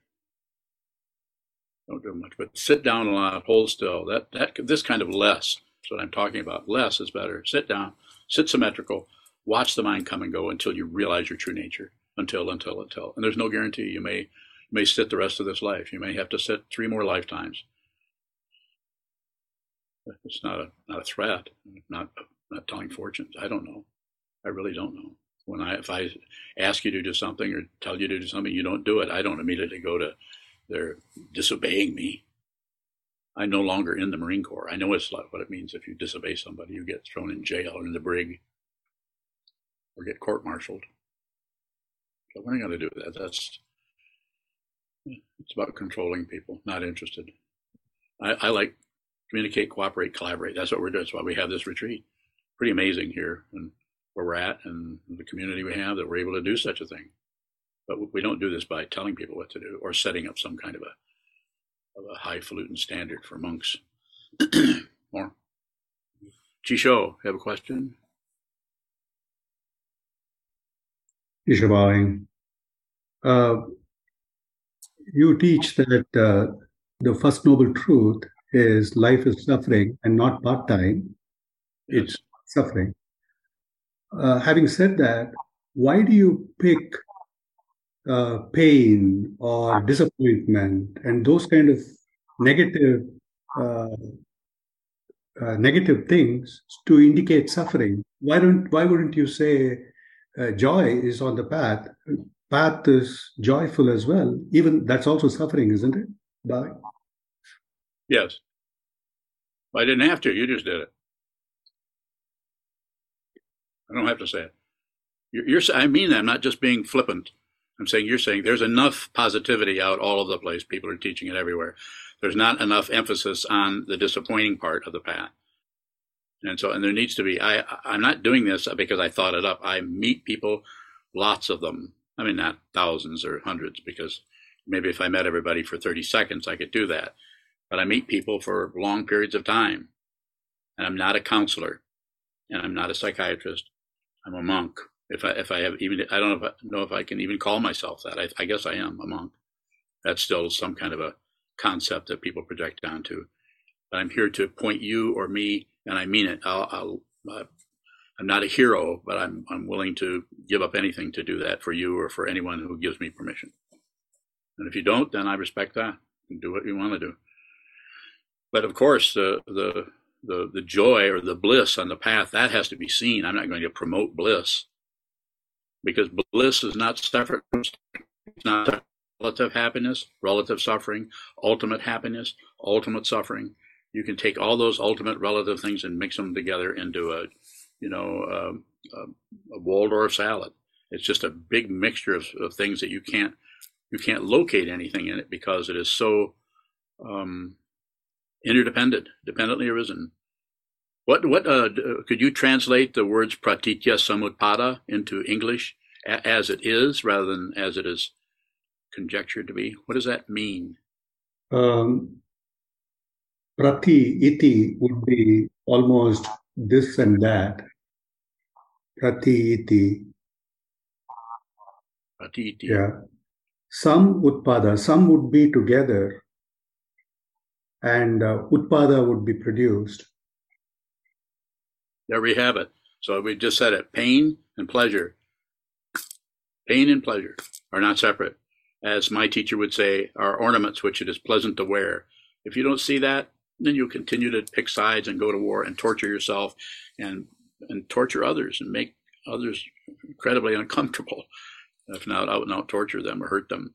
Don't do much, but sit down a lot, hold still. That that this kind of less is what I'm talking about. Less is better. Sit down, sit symmetrical, watch the mind come and go until you realize your true nature. Until, until, until, and there's no guarantee. You may may sit the rest of this life. You may have to sit three more lifetimes. It's not a not a threat. Not not telling fortunes. I don't know. I really don't know. When I if I ask you to do something or tell you to do something, you don't do it. I don't immediately go to they're disobeying me. I'm no longer in the Marine Corps. I know it's what it means if you disobey somebody, you get thrown in jail or in the brig or get court martialed. So we're not going to do with that. That's it's about controlling people, not interested. I, I like communicate, cooperate, collaborate. That's what we're doing. That's why we have this retreat. Pretty amazing here and where we're at and the community we have that we're able to do such a thing. But we don't do this by telling people what to do or setting up some kind of a, of a highfalutin standard for monks. More. Chisho, have a question? Chisho bowing. Uh, you teach that uh, the first noble truth is life is suffering and not part time. Yes. It's suffering. Uh, having said that, why do you pick uh, pain or disappointment and those kind of negative uh, uh, negative things to indicate suffering? Why don't why wouldn't you say uh, joy is on the path? Path is joyful as well. Even that's also suffering, isn't it? Bye. Yes. I didn't have to. You just did it. I don't have to say it. You're, you're I mean that. I'm not just being flippant. I'm saying you're saying there's enough positivity out all over the place. People are teaching it everywhere. There's not enough emphasis on the disappointing part of the path. And so, and there needs to be, I, I'm not doing this because I thought it up. I meet people, lots of them. I mean, not thousands or hundreds, because maybe if I met everybody for 30 seconds, I could do that. But I meet people for long periods of time. And I'm not a counselor and I'm not a psychiatrist. I'm a monk. If I, if I have even, I don't know if I, know if I can even call myself that. I, I guess I am a monk. That's still some kind of a concept that people project onto. But I'm here to point you or me, and I mean it. I'll, I'll, I'm not a hero, but I'm I'm willing to give up anything to do that for you or for anyone who gives me permission. And if you don't, then I respect that. You do what you want to do. But of course, the the the the joy or the bliss on the path that has to be seen. I'm not going to promote bliss because bliss is not separate. It's not relative happiness, relative suffering, ultimate happiness, ultimate suffering. You can take all those ultimate relative things and mix them together into a, you know, um, a, a Waldorf salad. It's just a big mixture of, of, things that you can't you can't locate anything in it because it is so um, interdependent, dependently arisen. What what uh, could you translate the words pratitya samutpada into English as it is rather than as it is conjectured to be? What does that mean? Um, prati iti would be almost this and that. Prati iti. Prati iti. Yeah. Some utpada, some would be together, and uh, utpada would be produced. There we have it. So we just said it pain and pleasure. Pain and pleasure are not separate. As my teacher would say, are ornaments which it is pleasant to wear. If you don't see that, then you'll continue to pick sides and go to war and torture yourself and and torture others and make others incredibly uncomfortable, if not out and out torture them or hurt them.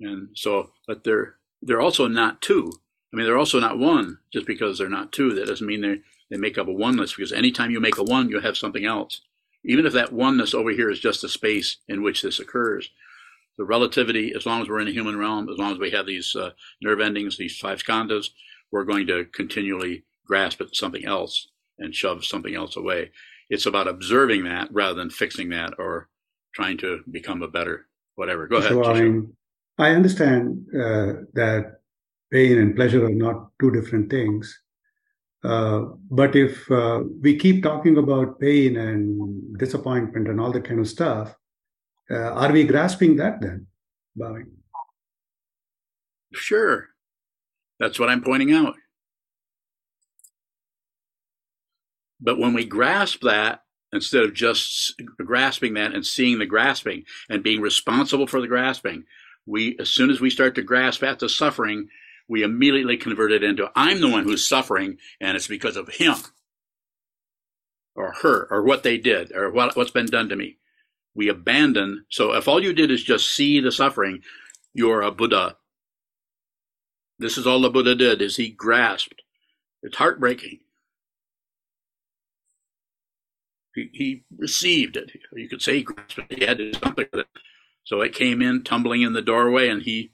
And so, but they're they're also not two. I mean, they're also not one. Just because they're not two, that doesn't mean they they make up a oneness. Because anytime you make a one, you have something else. Even if that oneness over here is just the space in which this occurs, the relativity, as long as we're in a human realm, as long as we have these uh, nerve endings, these five skandhas, we're going to continually grasp at something else and shove something else away. It's about observing that rather than fixing that or trying to become a better whatever. Go ahead. So I, I understand uh, that pain and pleasure are not two different things. Uh, but if uh, we keep talking about pain and disappointment and all that kind of stuff, uh, are we grasping that then, Bowing? Sure. That's what I'm pointing out. But when we grasp that, instead of just grasping that and seeing the grasping and being responsible for the grasping, we, as soon as we start to grasp at the suffering, we immediately convert it into, I'm the one who's suffering and it's because of him or her or what they did or what, what's been done to me. We abandon. So if all you did is just see the suffering, you're a Buddha. This is all the Buddha did is he grasped. It's heartbreaking. He, he received it. You could say he grasped it. He had to do something with it. So it came in tumbling in the doorway and he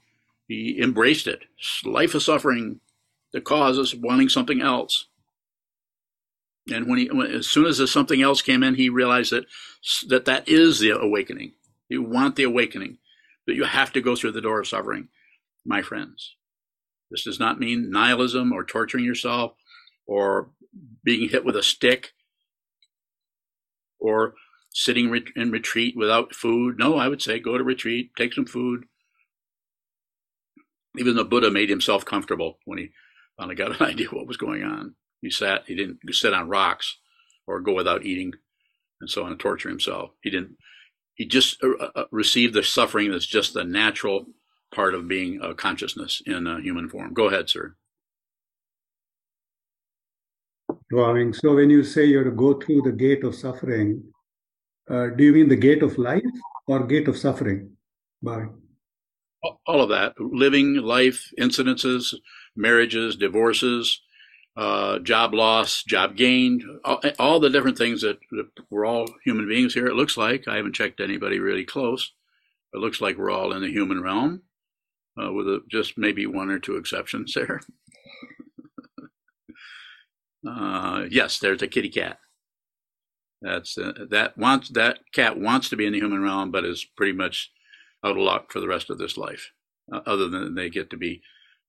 he embraced it. Life of suffering, the cause is wanting something else. And when he, when, as soon as something else came in, he realized that that that is the awakening. You want the awakening, but you have to go through the door of suffering, my friends. This does not mean nihilism or torturing yourself or being hit with a stick or sitting in retreat without food. No, I would say go to retreat, take some food. Even the Buddha made himself comfortable when he finally got an idea what was going on. He sat, he didn't sit on rocks or go without eating and so on and torture himself. He didn't, he just uh, uh, received the suffering that's just the natural part of being a consciousness in a human form. Go ahead, sir. Drawing. So when you say you're to go through the gate of suffering, uh, do you mean the gate of life or gate of suffering? Bye. All of that. Living life, incidences, marriages, divorces, uh, job loss, job gain, all, all the different things that, that, we're all human beings here. It looks like I haven't checked anybody really close. It looks like we're all in the human realm, uh, with a, just maybe one or two exceptions there. uh, yes, there's a kitty cat. That's uh, that wants that cat wants to be in the human realm, but is pretty much out of luck for the rest of this life. Uh, other than they get to be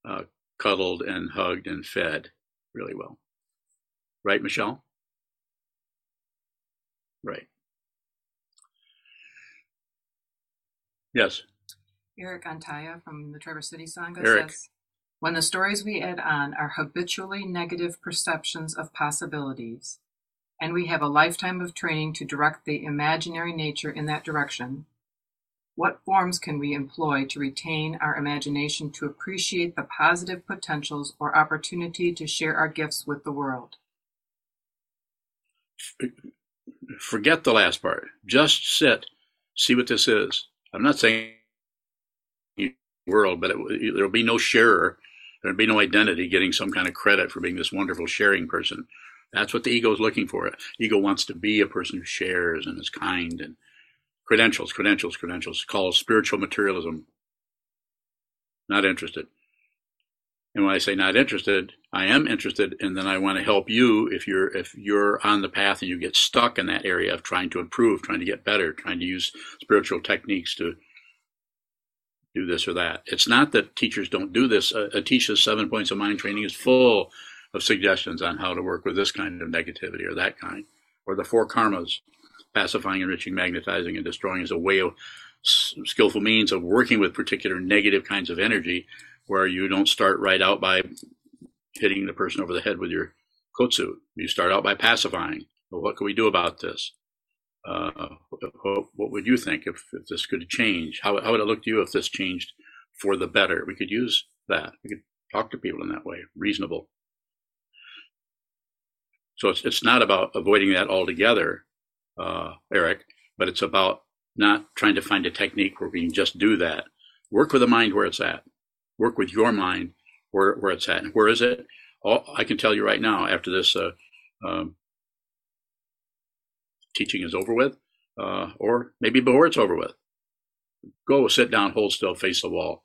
uh, cuddled and hugged and fed really well. Right, Michelle? Right. Yes. Eric Antaya from the Traverse City Sangha Eric. says, when the stories we add on are habitually negative perceptions of possibilities, and we have a lifetime of training to direct the imaginary nature in that direction, what forms can we employ to retain our imagination to appreciate the positive potentials or opportunity to share our gifts with the world? Forget the last part. Just sit, see what this is. I'm not saying world, but it, there'll be no sharer. There'll be no identity getting some kind of credit for being this wonderful sharing person. That's what the ego is looking for. Ego wants to be a person who shares and is kind and credentials, credentials, credentials. Called spiritual materialism. Not interested. And when I say not interested, I am interested, and then I want to help you if you're if you're on the path and you get stuck in that area of trying to improve, trying to get better, trying to use spiritual techniques to do this or that. It's not that teachers don't do this. Atisha's seven points of mind training is full of suggestions on how to work with this kind of negativity or that kind, or the four karmas, pacifying, enriching, magnetizing, and destroying is a way of skillful means of working with particular negative kinds of energy where you don't start right out by hitting the person over the head with your kotsu. You start out by pacifying. Well, what can we do about this? Uh, what, what, would you think if, if this could change? How, how would it look to you if this changed for the better? We could use that. We could talk to people in that way, reasonable. So it's it's not about avoiding that altogether, uh, Eric, but it's about not trying to find a technique where we can just do that. Work with the mind where it's at. Work with your mind where where it's at. And where is it? All, I can tell you right now, after this uh, um, teaching is over with, uh, or maybe before it's over with, go sit down, hold still, face the wall,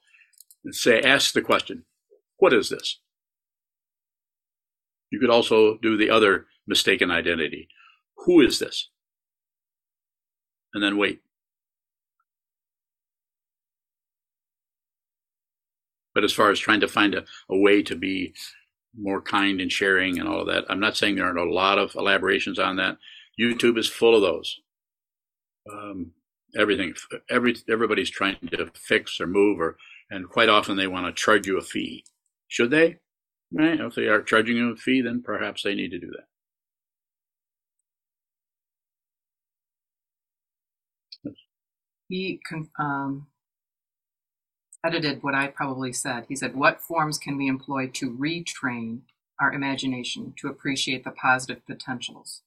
and say, ask the question, "What is this?" You could also do the other mistaken identity. Who is this? And then wait. But as far as trying to find a, a way to be more kind and sharing and all of that, I'm not saying there aren't a lot of elaborations on that. YouTube is full of those. Um, everything, every everybody's trying to fix or move, or and quite often they want to charge you a fee. Should they? Right? If they are charging you a fee, then perhaps they need to do that. He um, edited what I probably said. He said, What forms can we employ to retrain our imagination to appreciate the positive potentials?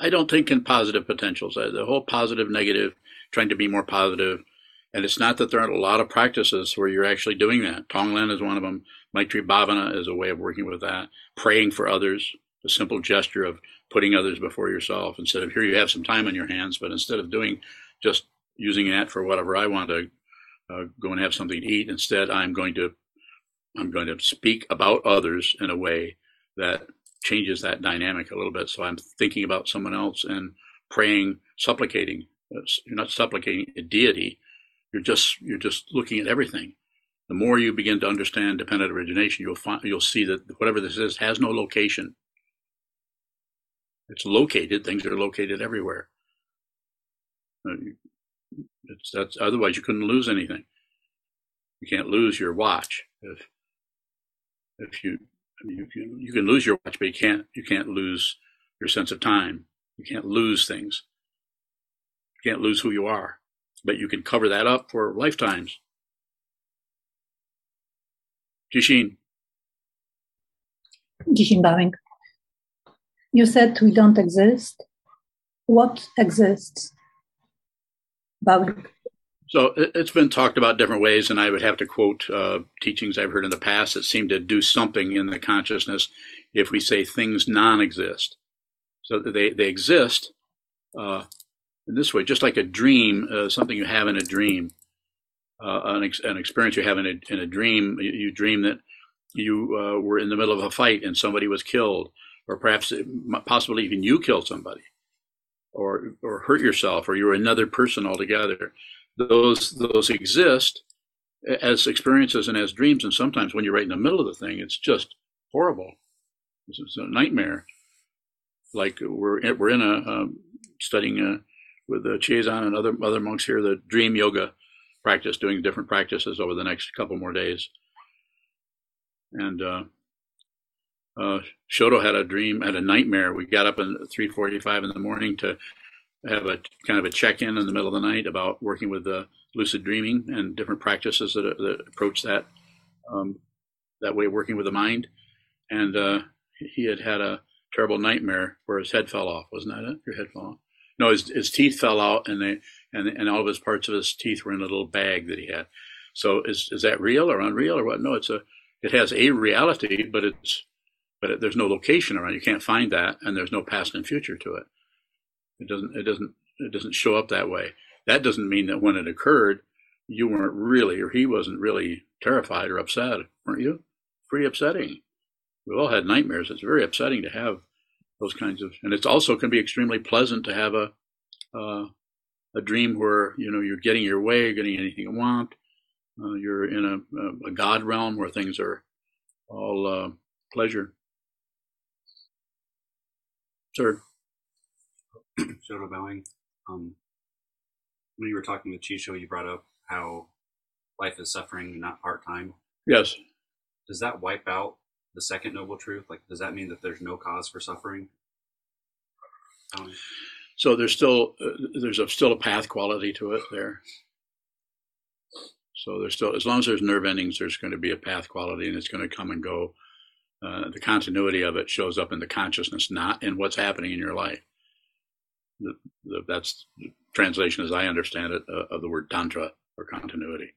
I don't think in positive potentials. The whole positive, negative, trying to be more positive. And it's not that there aren't a lot of practices where you're actually doing that. Tonglen is one of them. Maitri Bhavana is a way of working with that. Praying for others, a simple gesture of putting others before yourself instead of here you have some time on your hands, but instead of doing just using that for whatever I want to uh, go and have something to eat, instead I'm going to I'm going to speak about others in a way that changes that dynamic a little bit. So I'm thinking about someone else and praying, supplicating. You're not supplicating a deity. You're just you're just looking at everything. The more you begin to understand dependent origination, you'll find you'll see that whatever this is has no location. It's located. Things are located everywhere. It's, that's otherwise you couldn't lose anything. You can't lose your watch if if you you can you can lose your watch, but you can't you can't lose your sense of time. You can't lose things. You can't lose who you are, but you can cover that up for lifetimes. Jishin. Jishin bowing. You said we don't exist. What exists? Bowing. So it's been talked about different ways, and I would have to quote uh, teachings I've heard in the past that seem to do something in the consciousness if we say things non-exist. So they they exist uh, in this way, just like a dream, uh, something you have in a dream, uh, an, ex- an, experience you have in a, in a dream. You, you dream that you uh, were in the middle of a fight and somebody was killed, or perhaps possibly even you killed somebody, or or hurt yourself, or you're another person altogether those those exist as experiences and as dreams. And sometimes when you're right in the middle of the thing, it's just horrible. It's a nightmare. Like we're we're in a um, studying uh, with the Chiazan and other other monks here the dream yoga practice, doing different practices over the next couple more days. And uh, uh, Shoto had a dream, had a nightmare. We got up at 3:45 in the morning to have a kind of a check-in in the middle of the night about working with the lucid dreaming and different practices that, that approach that um, that way of working with the mind. And uh, he had had a terrible nightmare where his head fell off. Wasn't that it? Your head fell off. No, his, his teeth fell out, and they and and all of his parts of his teeth were in a little bag that he had. So is is that real or unreal or what? No, it's a it has a reality, but it's but there's no location around. You can't find that, and there's no past and future to it. It doesn't it doesn't it doesn't show up that way. That doesn't mean that when it occurred, you weren't really or he wasn't really terrified or upset, weren't you? Pretty upsetting. We've all had nightmares. It's very upsetting to have those kinds of, and it's also can be extremely pleasant to have a uh, a dream where you know you're getting your way, getting anything you want. Uh, you're in a, a, God realm where things are all uh, pleasure. Sir. Shoto bowing. Um, when you were talking with Chisho, you brought up how life is suffering, not part time. Yes. Does that wipe out the second noble truth? Like, does that mean that there's no cause for suffering? Um, so there's still uh, there's a, still a path quality to it there. So there's still as long as there's nerve endings, there's going to be a path quality, and it's going to come and go. Uh, the continuity of it shows up in the consciousness, not in what's happening in your life the, the, that's the translation, as I understand it, uh, of the word tantra or continuity.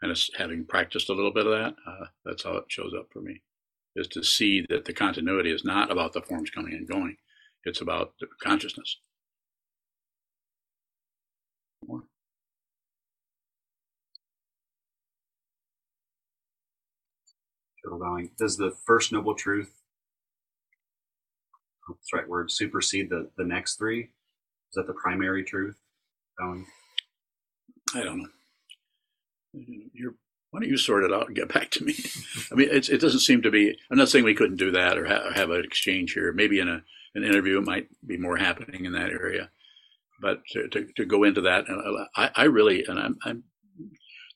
And it's having practiced a little bit of that, uh, that's how it shows up for me, is to see that the continuity is not about the forms coming and going, it's about the consciousness. More. Does the first noble truth, oh, that's the right word, supersede the, the next three? Is that the primary truth? I don't know. You're, why don't you sort it out and get back to me? I mean, it doesn't seem to be. I'm not saying we couldn't do that or, ha- or have an exchange here. Maybe in a an interview, it might be more happening in that area. But to, to, to go into that, I, I really, and I'm, I'm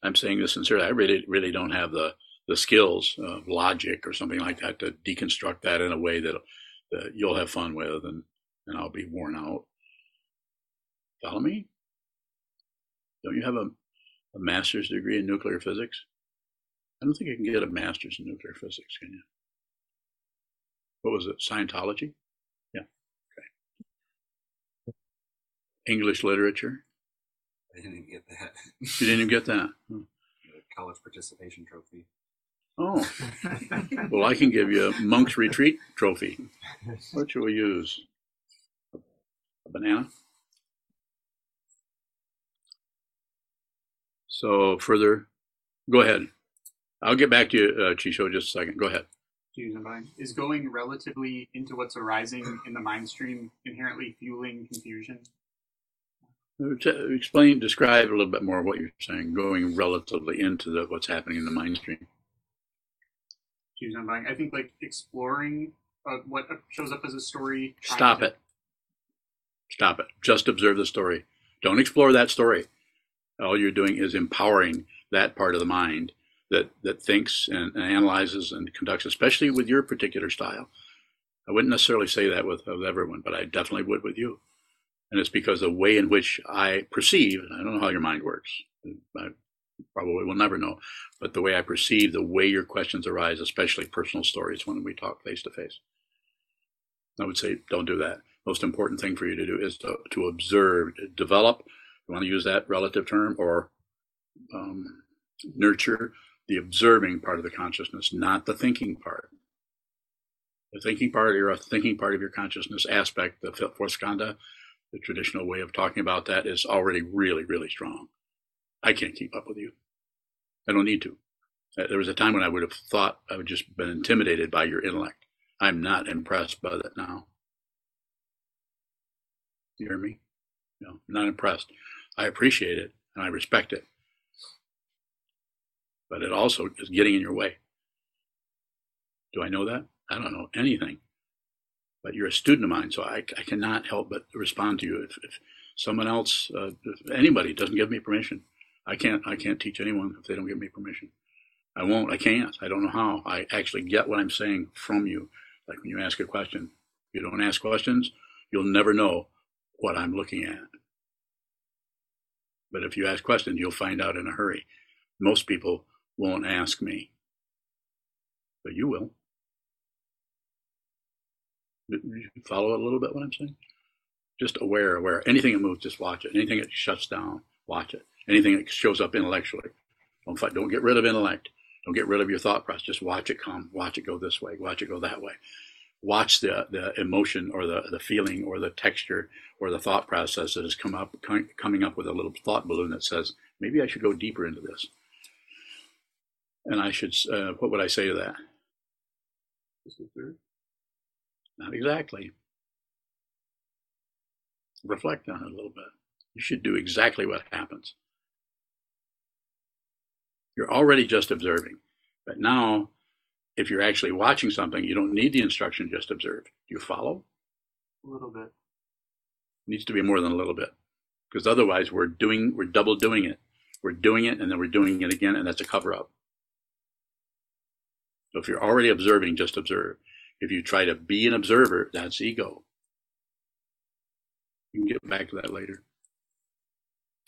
I'm saying this sincerely, I really really don't have the the skills, of logic or something like that to deconstruct that in a way that, that you'll have fun with and and I'll be worn out. Follow me? Don't you have a a master's degree in nuclear physics? I don't think you can get a master's in nuclear physics, can you? What was it? Scientology? Yeah. Okay. English literature? I didn't even get that. You didn't even get that? Hmm. College participation trophy. Oh. well, I can give you a monk's retreat trophy. What should we use? A banana? So further, go ahead. I'll get back to you, uh, Chisho, just a second. Go ahead. Is going relatively into what's arising in the mind stream inherently fueling confusion? Explain, describe a little bit more what you're saying, going relatively into the, what's happening in the mind stream. I think like exploring uh, what shows up as a story. Stop to... it. Stop it. Just observe the story. Don't explore that story. All you're doing is empowering that part of the mind that that thinks and, and analyzes and conducts, especially with your particular style. I wouldn't necessarily say that with, with everyone, but I definitely would with you. And it's because the way in which I perceive, I don't know how your mind works. I probably will never know, but the way I perceive the way your questions arise, especially personal stories when we talk face to face. I would say don't do that. Most important thing for you to do is to, to observe, develop. You want to use that relative term or um, nurture the observing part of the consciousness, not the thinking part. The thinking part, your thinking part of your consciousness aspect, the fourth skandha, the traditional way of talking about that is already really, really strong. I can't keep up with you. I don't need to. Uh, there was a time when I would have thought I would just been intimidated by your intellect. I'm not impressed by that now. You hear me? No, I'm not impressed. I appreciate it and I respect it. But it also is getting in your way. Do I know that? I don't know anything. But you're a student of mine, so I, I cannot help but respond to you. If, if someone else, uh, if anybody doesn't give me permission, I can't I can't teach anyone if they don't give me permission. I won't. I can't. I don't know how. I actually get what I'm saying from you. Like when you ask a question, if you don't ask questions, you'll never know what I'm looking at. But if you ask questions, you'll find out in a hurry. Most people won't ask me, but you will. You follow a little bit what I'm saying? Just aware, aware. Anything that moves, just watch it. Anything that shuts down, watch it anything that shows up intellectually. Don't fight, don't get rid of intellect. Don't get rid of your thought process. Just watch it come. Watch it go this way. Watch it go that way. Watch the, the emotion or the, the feeling or the texture or the thought process that has come up, coming up with a little thought balloon that says, maybe I should go deeper into this. And I should, uh, what would I say to that? Not exactly. Reflect on it a little bit. You should do exactly what happens. You're already just observing. But now, if you're actually watching something, you don't need the instruction, just observe. Do you follow? A little bit. It needs to be more than a little bit. Because otherwise we're doing we're double doing it. We're doing it and then we're doing it again, and that's a cover up. So if you're already observing, just observe. If you try to be an observer, that's ego. You can get back to that later.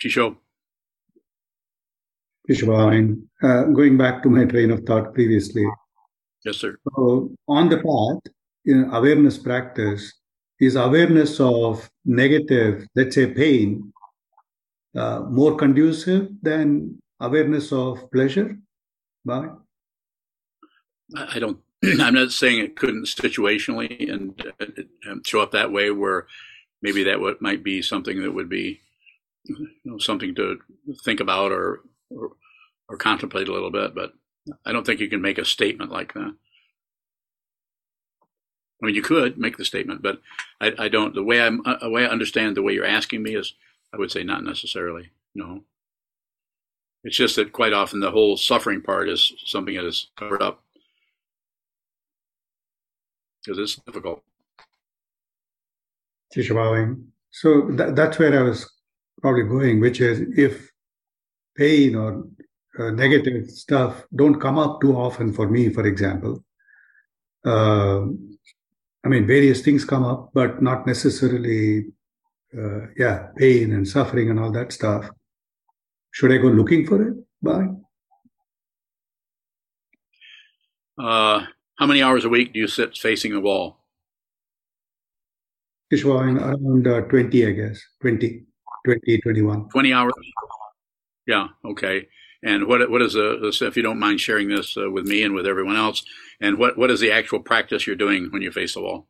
Chisho. Vishwavine, uh, going back to my train of thought previously. Yes, sir. So on the path, in awareness practice, is awareness of negative, let's say pain, uh, more conducive than awareness of pleasure? Bye. I don't. I'm not saying it couldn't situationally and, and show up that way, where maybe that would, might be something that would be you know, something to think about or, or, or contemplate a little bit. But I don't think you can make a statement like that. I mean, you could make the statement, but I, I don't. The way I'm, uh, the way I understand the way you're asking me is, I would say not necessarily. No. It's just that quite often the whole suffering part is something that is covered up because it's difficult. So that, that's where I was probably going, which is if pain or uh, negative stuff don't come up too often for me, for example. Uh, I mean, various things come up, but not necessarily, uh, yeah, pain and suffering and all that stuff. should I go looking for it? Bye. Uh, how many hours a week do you sit facing the wall? Kishwang, around uh, 20, I guess. 20, 20, 21. 20 hours? Yeah, okay. And what what is the, if you don't mind sharing this uh, with me and with everyone else, and what, what is the actual practice you're doing when you face the wall?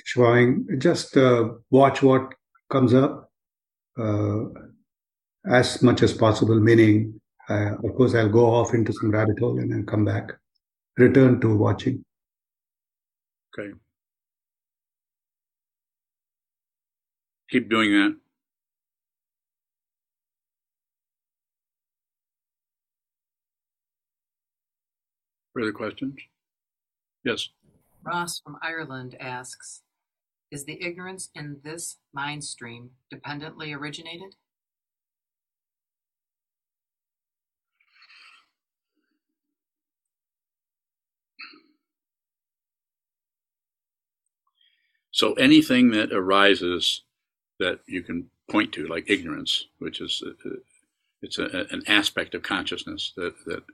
Kishwang, just uh, watch what comes up uh, as much as possible, meaning, uh, of course, I'll go off into some rabbit hole and then come back, return to watching. Okay. Keep doing that. Further questions? Yes. Ross from Ireland asks Is the ignorance in this mind stream dependently originated? So anything that arises that you can point to, like ignorance, which is uh, it's a, an aspect of consciousness that that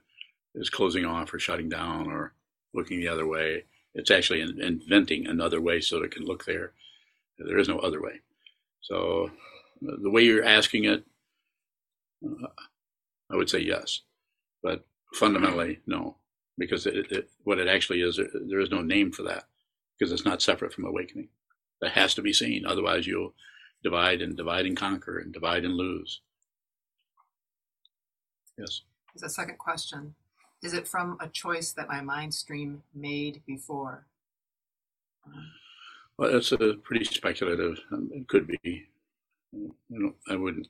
is closing off or shutting down or looking the other way. It's actually in, inventing another way so that it can look there. There is no other way. So the way you're asking it, uh, I would say yes, but fundamentally no, because it, it, what it actually is, there is no name for that because it's not separate from awakening. That has to be seen. Otherwise, you'll divide and divide and conquer and divide and lose. Yes. There's a second question. Is it from a choice that my mind stream made before? Well, that's a pretty speculative. Um, it could be. You know, I wouldn't.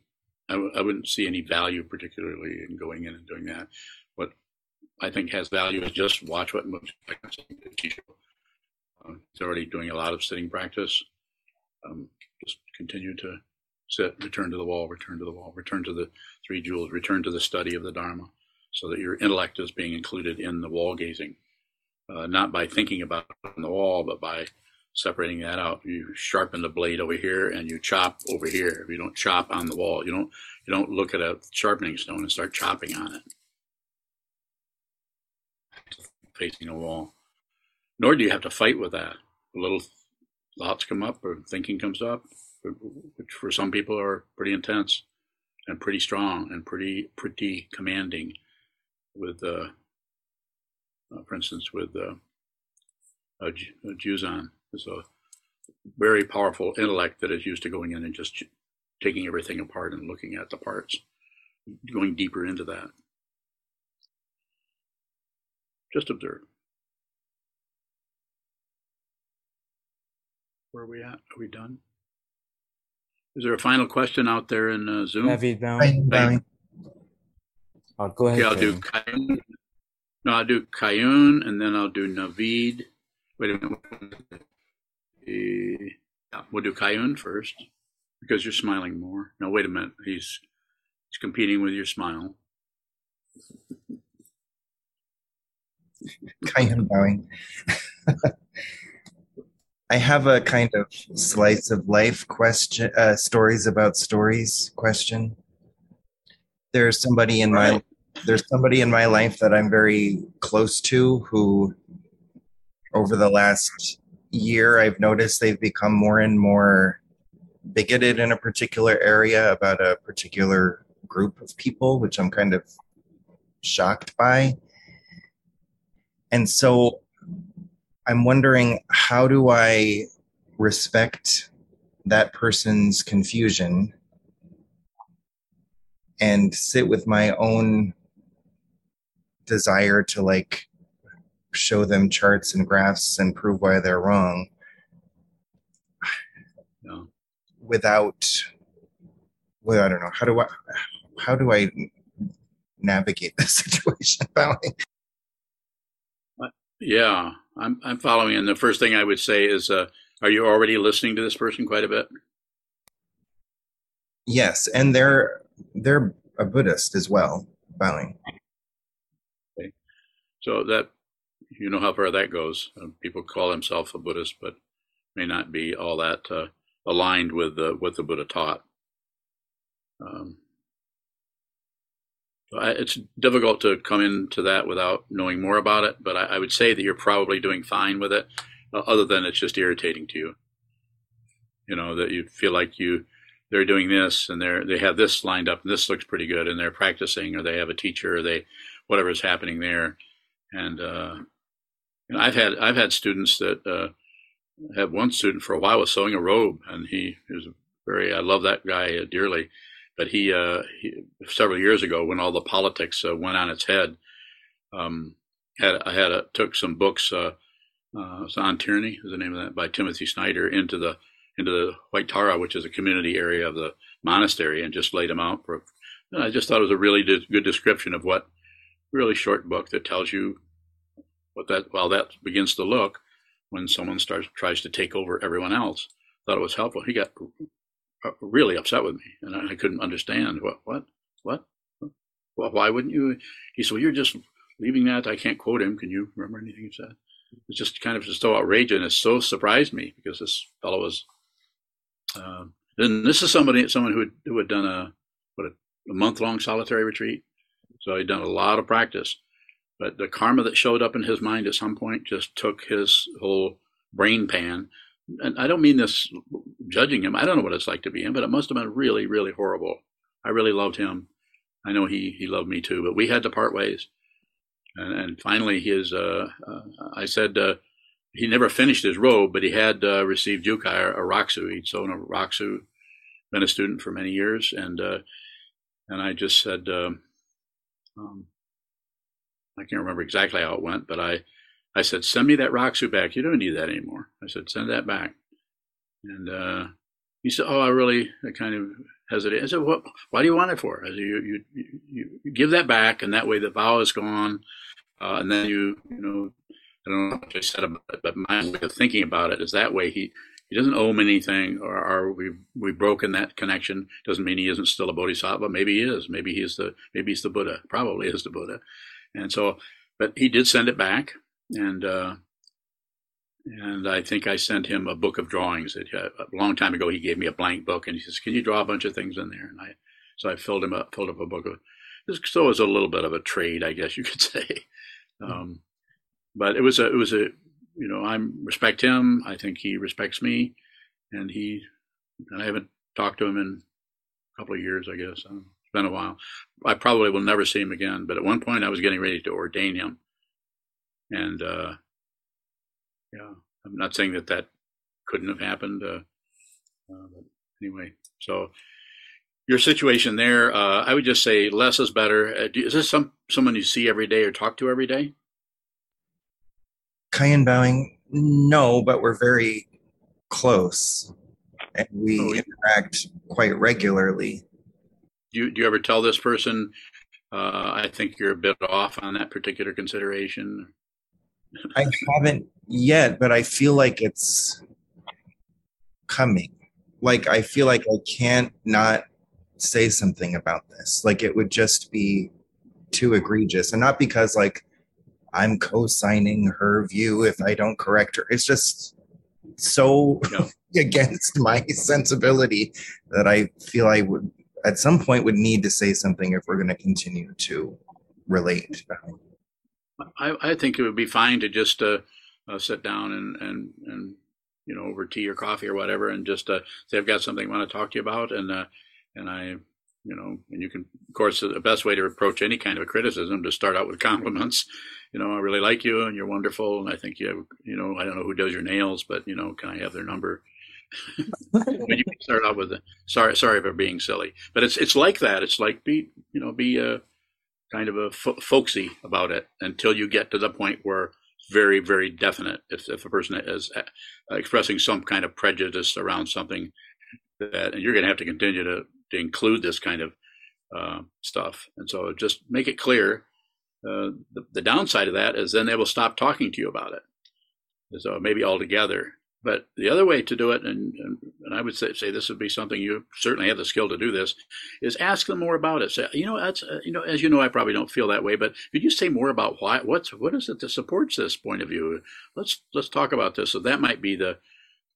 I w- I wouldn't see any value particularly in going in and doing that. What I think has value is just watch what moves. Um, he's already doing a lot of sitting practice. Um, just continue to sit, return to the wall, return to the wall, return to the three jewels, return to the study of the Dharma, so that your intellect is being included in the wall gazing, uh, not by thinking about on the wall, but by separating that out. You sharpen the blade over here and you chop over here. If you don't chop on the wall, you don't you don't look at a sharpening stone and start chopping on it. Facing a wall. Nor do you have to fight with that. Little thoughts come up or thinking comes up, which for some people are pretty intense and pretty strong and pretty pretty commanding. With, uh, uh, for instance, with uh, uh, Juzan, is a very powerful intellect that is used to going in and just taking everything apart and looking at the parts, going deeper into that. Just observe. Where are we at? Are we done? Is there a final question out there in uh, Zoom? David Brown. Oh, go ahead. Okay, I'll do Kayun. No, I'll do Kayun, and then I'll do Navid. Wait a minute. Yeah, we'll do Kayun first because you're smiling more. No, wait a minute. He's he's competing with your smile. Kayun bowing. I have a kind of slice of life question, uh, stories about stories question. There's somebody in right. my there's somebody in my life that I'm very close to who, over the last year, I've noticed they've become more and more bigoted in a particular area about a particular group of people, which I'm kind of shocked by. And so I'm wondering how do I respect that person's confusion and sit with my own desire to like show them charts and graphs and prove why they're wrong. No. without well i don't know. How do i how do i navigate this situation? Yeah. I'm I'm following, and the first thing I would say is, uh, are you already listening to this person quite a bit? Yes, and they're they're a Buddhist as well, bowing. Okay, so that you know how far that goes. Uh, people call themselves a Buddhist, but may not be all that uh, aligned with what the Buddha taught. Um, it's difficult to come into that without knowing more about it. But I, I would say that you're probably doing fine with it, uh, other than it's just irritating to you. You know that you feel like you they're doing this and they're they have this lined up and this looks pretty good and they're practicing or they have a teacher or they whatever's happening there. And uh, I've had I've had students that uh, had one student for a while was sewing a robe and he, he was very I love that guy dearly but he, uh, he, several years ago when all the politics uh, went on its head, um, had I had a, took some books uh, uh, on tyranny is the name of that by Timothy Snyder into the into the White Tara, which is a community area of the monastery, and just laid them out. For, and I just thought it was a really good description of what really short book that tells you what that while that begins to look when someone starts tries to take over everyone else. Thought it was helpful. He got really upset with me, and I couldn't understand what what what. Well, why wouldn't you? He said, well, "You're just leaving that." I can't quote him. Can you remember anything he said? It's just kind of just so outrageous, and it so surprised me because this fellow was. Um, and this is somebody, someone who had, who had done a what a, a month long solitary retreat, so he'd done a lot of practice. But the karma that showed up in his mind at some point just took his whole brain pan and I don't mean this judging him. I don't know what it's like to be him, but it must have been really, really horrible. I really loved him. I know he he loved me too, but we had to part ways. And, and finally, his uh, uh, I said uh, he never finished his robe, but he had uh, received Jukai a Rakusu. He'd sewn a Rakusu, been a student for many years, and uh, and I just said, um, um, I can't remember exactly how it went, but I I said, send me that Rakusu back. You don't need that anymore. I said, send that back. And uh, he said, oh, I really I kind of hesitated. I said, what, why do you want it for? I said, you, you, you, you give that back, and that way the vow is gone. Uh, and then you, you know, I don't know what I said about it, but my way of thinking about it is that way he, he doesn't owe him anything, or, or we've we've broken that connection. Doesn't mean he isn't still a bodhisattva. Maybe he is. Maybe he's the maybe he's the Buddha. Probably is the Buddha. And so, but he did send it back, and uh, and I think I sent him a book of drawings. That, uh, a long time ago, he gave me a blank book, and he says, "Can you draw a bunch of things in there?" And I, so I filled him up, filled up a book of. So it was a little bit of a trade, I guess you could say. Um, but it was a, it was a, you know, I respect him. I think he respects me, and he, and I haven't talked to him in a couple of years, I guess. Um, it's been a while. I probably will never see him again. But at one point, I was getting ready to ordain him, and uh, yeah, I'm not saying that that couldn't have happened. Uh, uh, but anyway, so your situation there, uh, I would just say less is better. Uh, is this some someone you see every day or talk to every day? Kayun bowing, no, but we're very close, and we oh, interact quite regularly. Do you, do you ever tell this person, uh, I think you're a bit off on that particular consideration? I haven't yet, but I feel like it's coming. Like I feel like I can't not say something about this. Like it would just be too egregious. And not because like I'm co-signing her view if I don't correct her. It's just so no. against my sensibility that I feel I would at some point would need to say something if we're going to continue to relate. I, I think it would be fine to just uh, uh, sit down and, and, and, you know, over tea or coffee or whatever, and just uh, say, I've got something I want to talk to you about. And, uh, and I, you know, and you can, of course, the best way to approach any kind of a criticism to start out with compliments. You know, I really like you and you're wonderful. And I think you have, you know, I don't know who does your nails, but, you know, can I have their number? but you start out with a, sorry, sorry for being silly, but it's, it's like that. It's like be, you know, be, uh, kind of a fo- folksy about it until you get to the point where it's very, very definite. If, if a person is uh, expressing some kind of prejudice around something that, and you're going to have to continue to, to include this kind of uh, stuff. And so just make it clear. Uh, the, the downside of that is then they will stop talking to you about it. So maybe altogether. But the other way to do it, and, and, and, I would say, say this would be something you certainly have the skill to do this, is ask them more about it. Say, you know, that's, uh, you know, as you know, I probably don't feel that way, but could you say more about why, what's, what is it that supports this point of view? Let's, let's talk about this. So that might be the,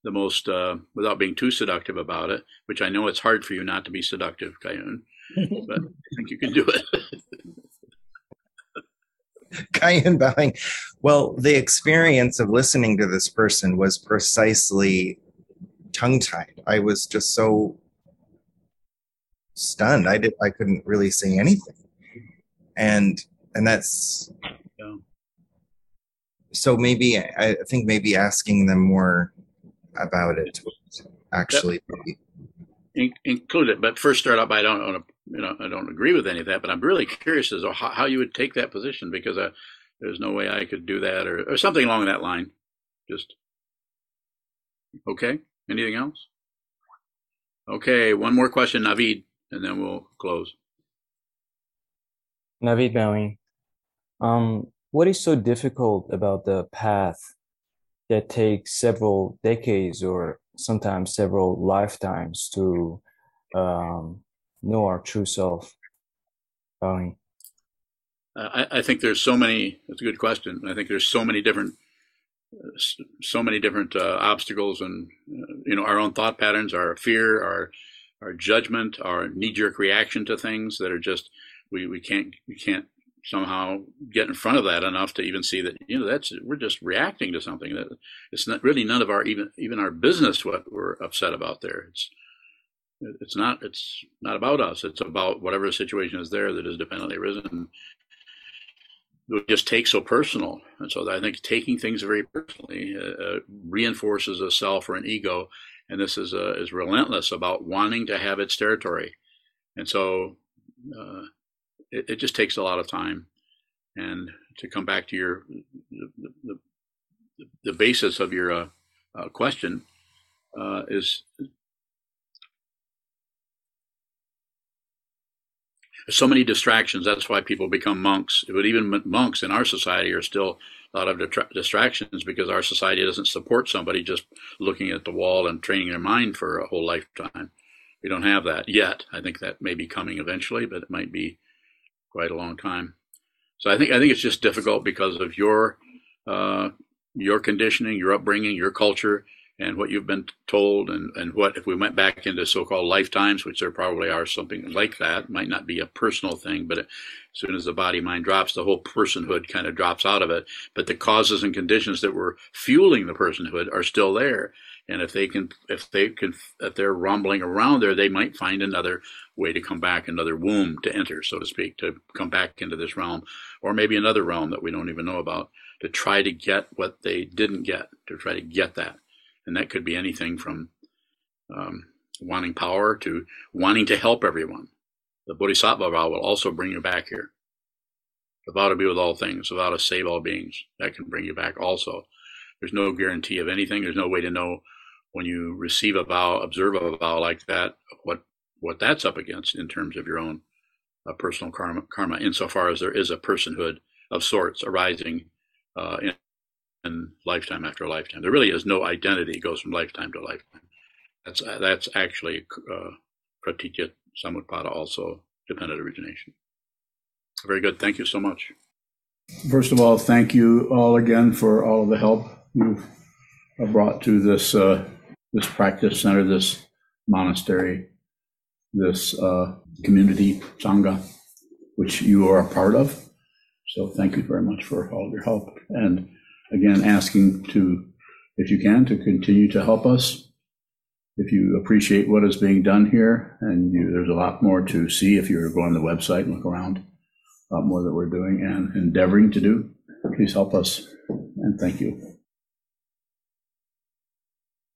the most, uh, without being too seductive about it, which I know it's hard for you not to be seductive, Kayun, but I think you can do it. Kayun bowing. Well, the experience of listening to this person was precisely tongue tied. I was just so stunned. I did. I couldn't really say anything, and and that's Yeah. so. Maybe I think maybe asking them more about it would actually. be- in- include it. But first, start by I don't want to, you know, I don't agree with any of that. But I'm really curious as to how, how you would take that position because there's no way I could do that or, or something along that line. Just okay. Anything else? Okay, one more question, Navid, and then we'll close. Navid bowing. Um, what is so difficult about the path that takes several decades or sometimes several lifetimes to um, know our true self? Uh, I, I think there's so many. That's a good question. I think there's so many different, uh, so many different uh, obstacles, and uh, you know, our own thought patterns, our fear, our our judgment, our knee-jerk reaction to things that are just we we can't we can't somehow get in front of that enough to even see that you know that's we're just reacting to something that it's not really none of our even even our business what we're upset about there. It's it's not it's not about us. It's about whatever situation is there that has dependently arisen it just takes so personal. And so I think taking things very personally uh, uh, reinforces a self or an ego. And this is, uh, is relentless about wanting to have its territory. And so uh, it, it just takes a lot of time. And to come back to your, the, the, the, basis of your uh, uh, question uh, is so many distractions. That's why people become monks. But even monks in our society are still a lot of detra- distractions because our society doesn't support somebody just looking at the wall and training their mind for a whole lifetime. We don't have that yet. I think that may be coming eventually, but it might be quite a long time. So I think I think it's just difficult because of your uh, your conditioning, your upbringing, your culture, and what you've been told, and and what if we went back into so-called lifetimes, which there probably are something like that, might not be a personal thing, but as soon as the body mind drops, the whole personhood kind of drops out of it. But the causes and conditions that were fueling the personhood are still there. And if they can, if they can, if they're rumbling around there, they might find another way to come back, another womb to enter, so to speak, to come back into this realm, or maybe another realm that we don't even know about, to try to get what they didn't get, to try to get that. And that could be anything from um, wanting power to wanting to help everyone. The Bodhisattva vow will also bring you back here. The vow to be with all things, the vow to save all beings, that can bring you back also. There's no guarantee of anything. There's no way to know when you receive a vow, observe a vow like that, what what that's up against in terms of your own uh, personal karma, karma, insofar as there is a personhood of sorts arising uh, in, in lifetime after lifetime. There really is no identity; it goes from lifetime to lifetime. That's that's actually uh, pratitya samutpada, also dependent origination. Very good. Thank you so much. First of all, thank you all again for all of the help you've brought to this uh, this practice center, this monastery, this uh, community sangha, which you are a part of. So thank you very much for all your help, and again, asking to, if you can, to continue to help us. If you appreciate what is being done here, and you, there's a lot more to see if you go on the website and look around, a lot more that we're doing and endeavoring to do, please help us, and thank you.